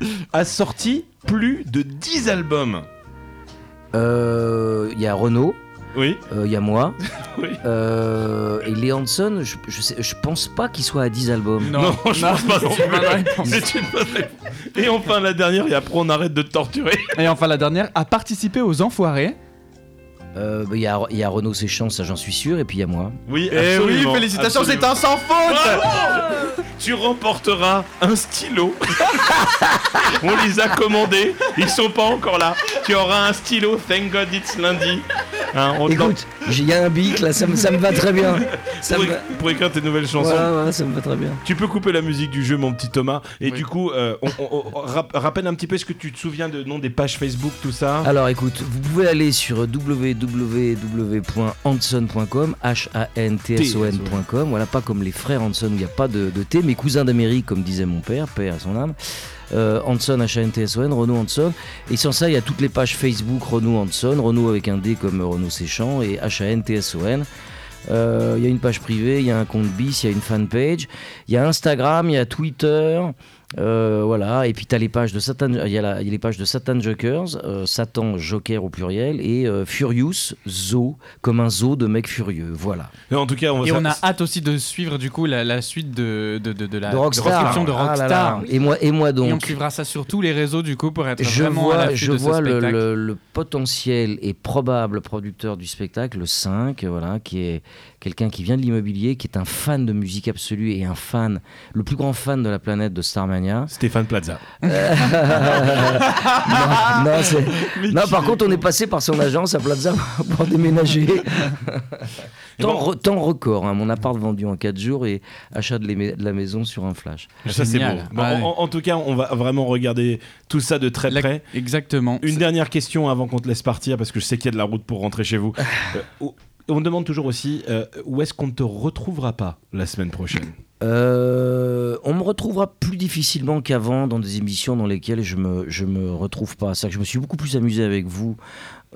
je- A sorti plus de 10 albums. Euh, Il y a Renaud, Oui. euh, il y a moi, Oui. euh, et les Hanson. Je, je, sais- je pense pas qu'ils soient à 10 albums. Non, je pense pas non c'est une bonne réponse. Et enfin la dernière, et après on arrête de te torturer. Et enfin, la dernière. A participé aux Enfoirés. Euh, bah, Il y, a, il y a Renaud Séchant, ça j'en suis sûr, et puis il y a moi. Oui, Eh oui, félicitations, c'est un sans faute Tu remporteras un stylo. On les a commandés, ils sont pas encore là. Tu auras un stylo, thank God it's lundi. Hein, Écoute, j'ai- il y a un bic là, ça me, ça me va très bien. Ça pour, me pour écrire tes nouvelles chansons. Voilà, voilà, ça me va très bien. Tu peux couper la musique du jeu, mon petit Thomas. Et Oui. du coup, euh, on, on- on- rap- rappelle un petit peu ce que tu te souviens de nom des pages Facebook, tout ça? Alors écoute, vous pouvez aller sur www.hanson.com, H-A-N-T-S-O-N.com, voilà, pas comme les frères Hanson où il n'y a pas de, de T, mes cousins d'Amérique, comme disait mon père, père à son âme. Euh, Hanson, H-A-N-T-S-O-N, Hanson. Et sans ça, il y a toutes les pages Facebook Renaud Hanson, Renaud avec un D comme Renaud Séchant et H-A-N-T-S-O-N. Euh, Il y a une page privée, il y a un compte bis, il y a une fanpage, il y a Instagram, il y a Twitter, euh, voilà. Et puis tu as les pages de Satan, il y, a y les pages de Satan Jokers, euh, Satan Joker au pluriel et euh, Furious Zoo comme un zoo de mecs furieux, voilà. Et en tout cas, on, Et ça- on a hâte aussi de suivre du coup la, la suite de, de, de, de la de Rockstar. description de Ah là Rockstar. là. Et moi et moi Et on donc. suivra ça sur tous les réseaux du coup pour être Je vraiment à vois, l'affût je de ce vois le, spectacle. le- le potentiel et probable producteur du spectacle, le 5, voilà, qui est quelqu'un qui vient de l'immobilier, qui est un fan de musique absolue et un fan, le plus grand fan de la planète de Starmania. Stéphane Plaza. non, non, c'est- non, par contre, on est passé par son agence à Plaza pour déménager. temps, bon. re- temps record, hein, mon appart vendu en 4 jours et achat de, la maison sur un flash. Ça, c'est beau. Bon, en, en tout cas, on va vraiment regarder tout ça de très La- près. Exactement. Une dernière question avant qu'on te laisse partir, parce que je sais qu'il y a de la route pour rentrer chez vous. Euh, on demande toujours aussi euh, où est-ce qu'on ne te retrouvera pas la semaine prochaine Euh, on me retrouvera plus difficilement qu'avant dans des émissions dans lesquelles je me, je me retrouve pas. C'est-à-dire que je me suis beaucoup plus amusé avec vous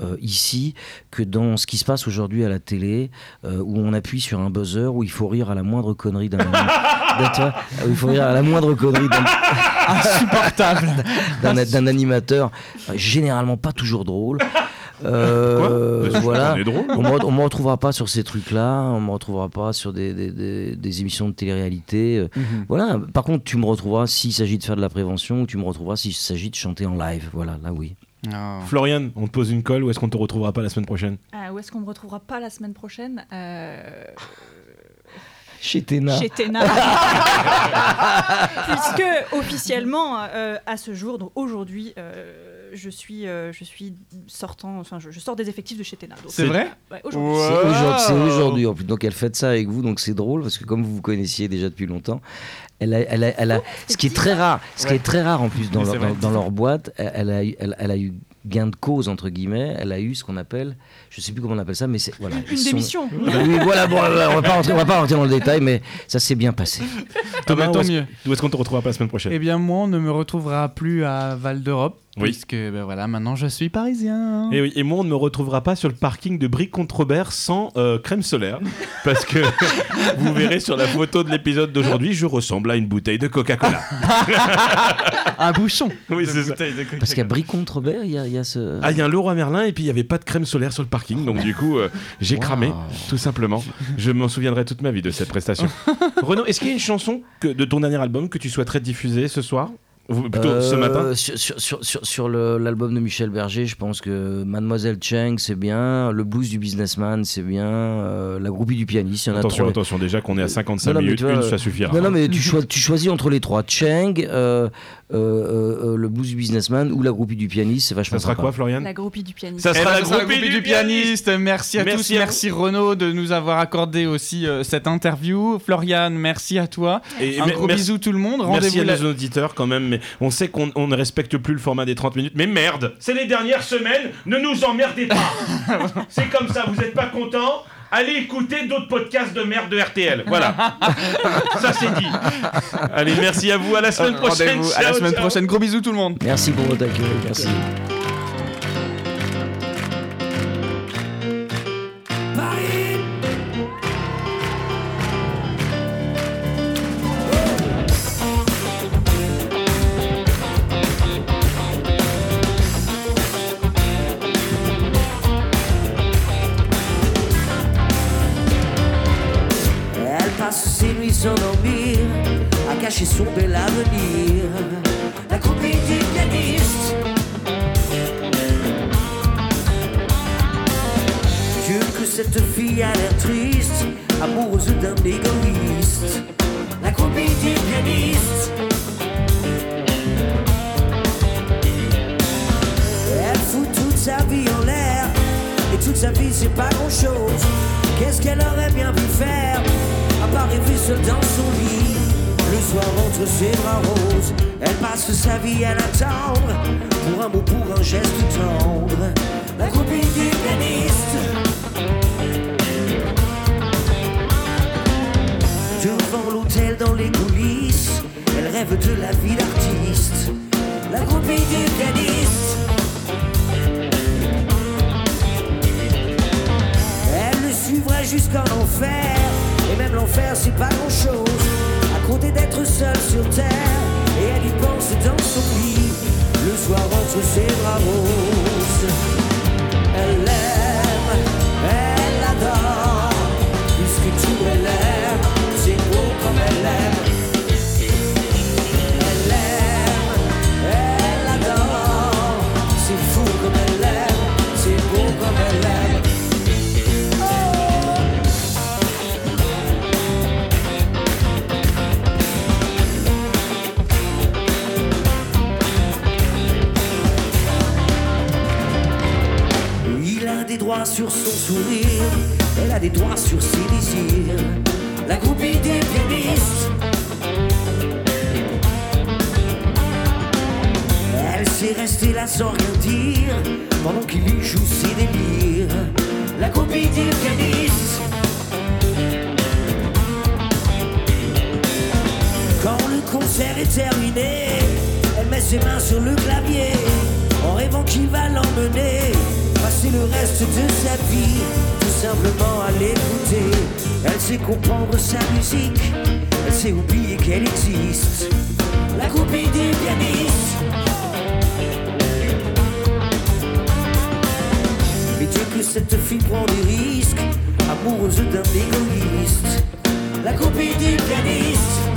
euh, ici que dans ce qui se passe aujourd'hui à la télé, euh, où on appuie sur un buzzer, où il faut rire à la moindre connerie d'un... il faut rire à la moindre connerie d'un... Insupportable. d'un animateur, généralement pas toujours drôle. Euh, Quoi voilà. On me, on me retrouvera pas sur ces trucs-là, on me retrouvera pas sur des, des- des- des émissions de télé-réalité. euh, Mhm. Voilà. Par contre, tu me retrouveras s'il s'agit de faire de la prévention ou tu me retrouveras s'il s'agit de chanter en live. Voilà, là oui. Oh. Florian, on te pose une colle, où est-ce qu'on te retrouvera pas la semaine prochaine? Ah, où est-ce qu'on me retrouvera pas la semaine prochaine? Euh, Chez Téna. Chez Téna. Puisque officiellement, euh, à ce jour, donc aujourd'hui, euh, je suis, euh, je suis sortant, enfin, je, je sors des effectifs de chez Ténard. Donc, C'est vrai ouais, aujourd'hui. C'est Wow. aujourd'hui- c'est aujourd'hui en plus. Donc elle fait ça avec vous, donc c'est drôle parce que comme vous vous connaissiez déjà depuis longtemps, elle a, elle a, elle a- ce qui est très rare, ce qui est très rare en plus dans, leur, c'est vrai. dans, dans leur boîte, elle, a, eu- elle, elle a eu gain de cause entre guillemets, elle a eu ce qu'on appelle, je sais plus comment on appelle ça, mais c'est voilà. Une sont- démission. Oui, voilà, bon, euh, on va pas rentrer, on va pas rentrer dans le détail, mais ça s'est bien passé. Thomas, bah, où tant est-ce- mieux. Où est-ce qu'on te retrouvera pas la semaine prochaine? Eh bien, moi, on ne me retrouvera plus à Val d'Europe. Oui. Puisque, ben voilà, maintenant je suis parisien. Et, oui, et moi, on ne me retrouvera pas sur le parking de Bric-Contrebert sans euh, crème solaire. Parce que vous verrez sur la photo de l'épisode d'aujourd'hui, je ressemble à une bouteille de Coca-Cola. Un bouchon. oui, c'est ça. Parce qu'à Bricon-Trebert, il y, a- il y a ce. Ah, il y a un Leroy Merlin et puis il n'y avait pas de crème solaire sur le parking. Donc, du coup, euh, j'ai Wow. cramé, tout simplement. Je m'en souviendrai toute ma vie de cette prestation. Renaud, est-ce qu'il y a une chanson que, de ton dernier album que tu souhaiterais diffuser ce soir? Ou plutôt ce Euh, matin Sur, sur, sur, sur, sur le- l'album de Michel Berger, je pense que Mademoiselle Cheng, c'est bien. Le blues du businessman, c'est bien. euh, la groupie du pianiste, il y en a Attention, trois. attention, déjà qu'on est à 55 Non, non, minutes, tu vois, une, euh, ça suffira. Non, non, mais tu choisis entre les trois. Cheng, euh, euh, euh, le blues du businessman ou la groupie du pianiste, c'est vachement Ça sera sympa. quoi, Florian La groupie du pianiste. Ça Eh sera ben, la ça sera groupie groupie du pianiste. Merci à Merci tous. à merci Renaud de nous avoir accordé aussi euh, cette interview. Florian, merci à toi. Et Un gros bisou tout le monde. Merci Rendez-vous à la- nos auditeurs quand même, mais on sait qu'on on ne respecte plus le format des 30 minutes. Mais merde, c'est les dernières semaines, ne nous emmerdez pas. c'est comme ça, vous n'êtes pas content Allez écouter d'autres podcasts de merde de RTL. Voilà. ça c'est dit. Allez, merci à vous. À la semaine prochaine. Rendez-vous à la Ciao, semaine ciao. prochaine. Gros bisous tout le monde. Merci pour votre accueil. Merci. À cacher son bel avenir. La du pianiste. Dieu que cette fille a l'air triste, amoureuse d'un égoïste. La du pianiste. Elle fout toute sa vie en l'air Et toute sa vie c'est pas grand chose Qu'est-ce qu'elle aurait bien pu faire À part rêver seule dans son lit? Soir entre ses bras roses Elle passe sa vie à l'attendre. Pour un mot, pour un geste tendre. La copine du pianiste. Devant l'hôtel dans les coulisses Elle rêve de la vie d'artiste. La copine du pianiste. Elle le suivrait jusqu'en enfer Et même l'enfer c'est pas grand chose D'être seule sur terre. Et elle y pense dans son lit Le soir entre ses bras roses. Elle l'aime, Sur son sourire, elle a des droits sur ses désirs. La groupie des pianistes. Elle s'est restée là sans rien dire, pendant qu'il y joue ses délires. La groupie des pianistes. Quand le concert est terminé, elle met ses mains sur le clavier en rêvant qu'il va l'emmener, le reste de sa vie, tout simplement à l'écouter. Elle sait comprendre sa musique, elle sait oublier qu'elle existe. La copie du pianiste. Mais Dieu que cette fille prend des risques, amoureuse d'un égoïste. La copie du pianiste.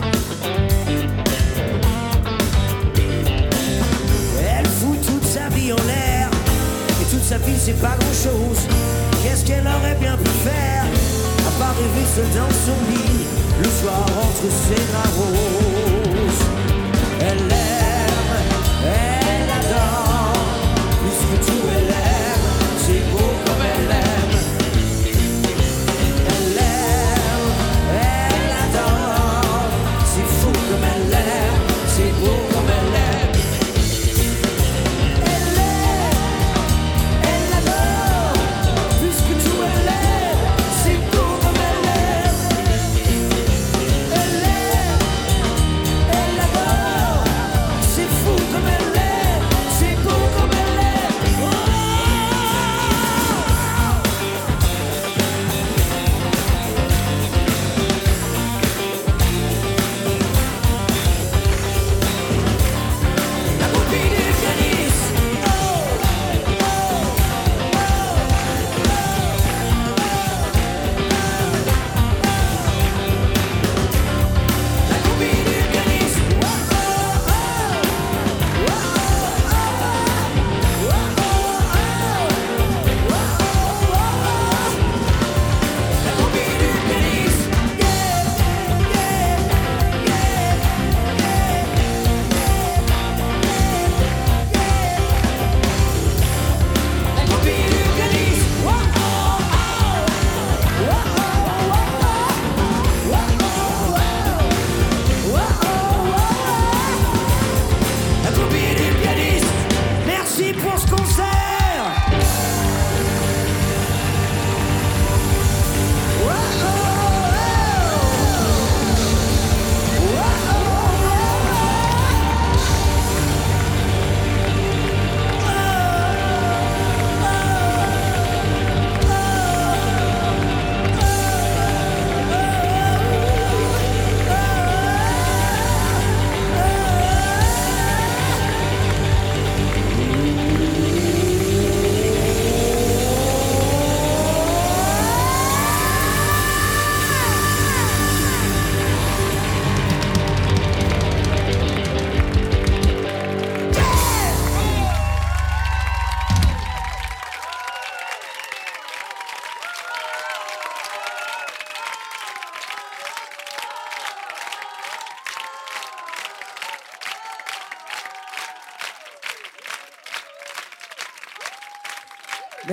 Sa vie c'est pas grand chose Qu'est-ce qu'elle aurait bien pu faire À part rêver seule dans son lit Le soir entre ses roses Elle l'aime, elle adore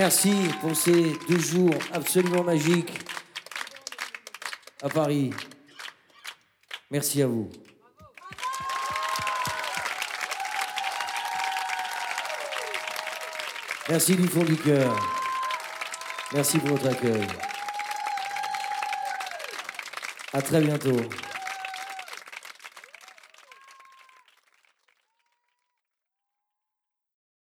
Merci pour ces deux jours absolument magiques à Paris. Merci à vous. Merci du fond du cœur. Merci pour votre accueil. À très bientôt.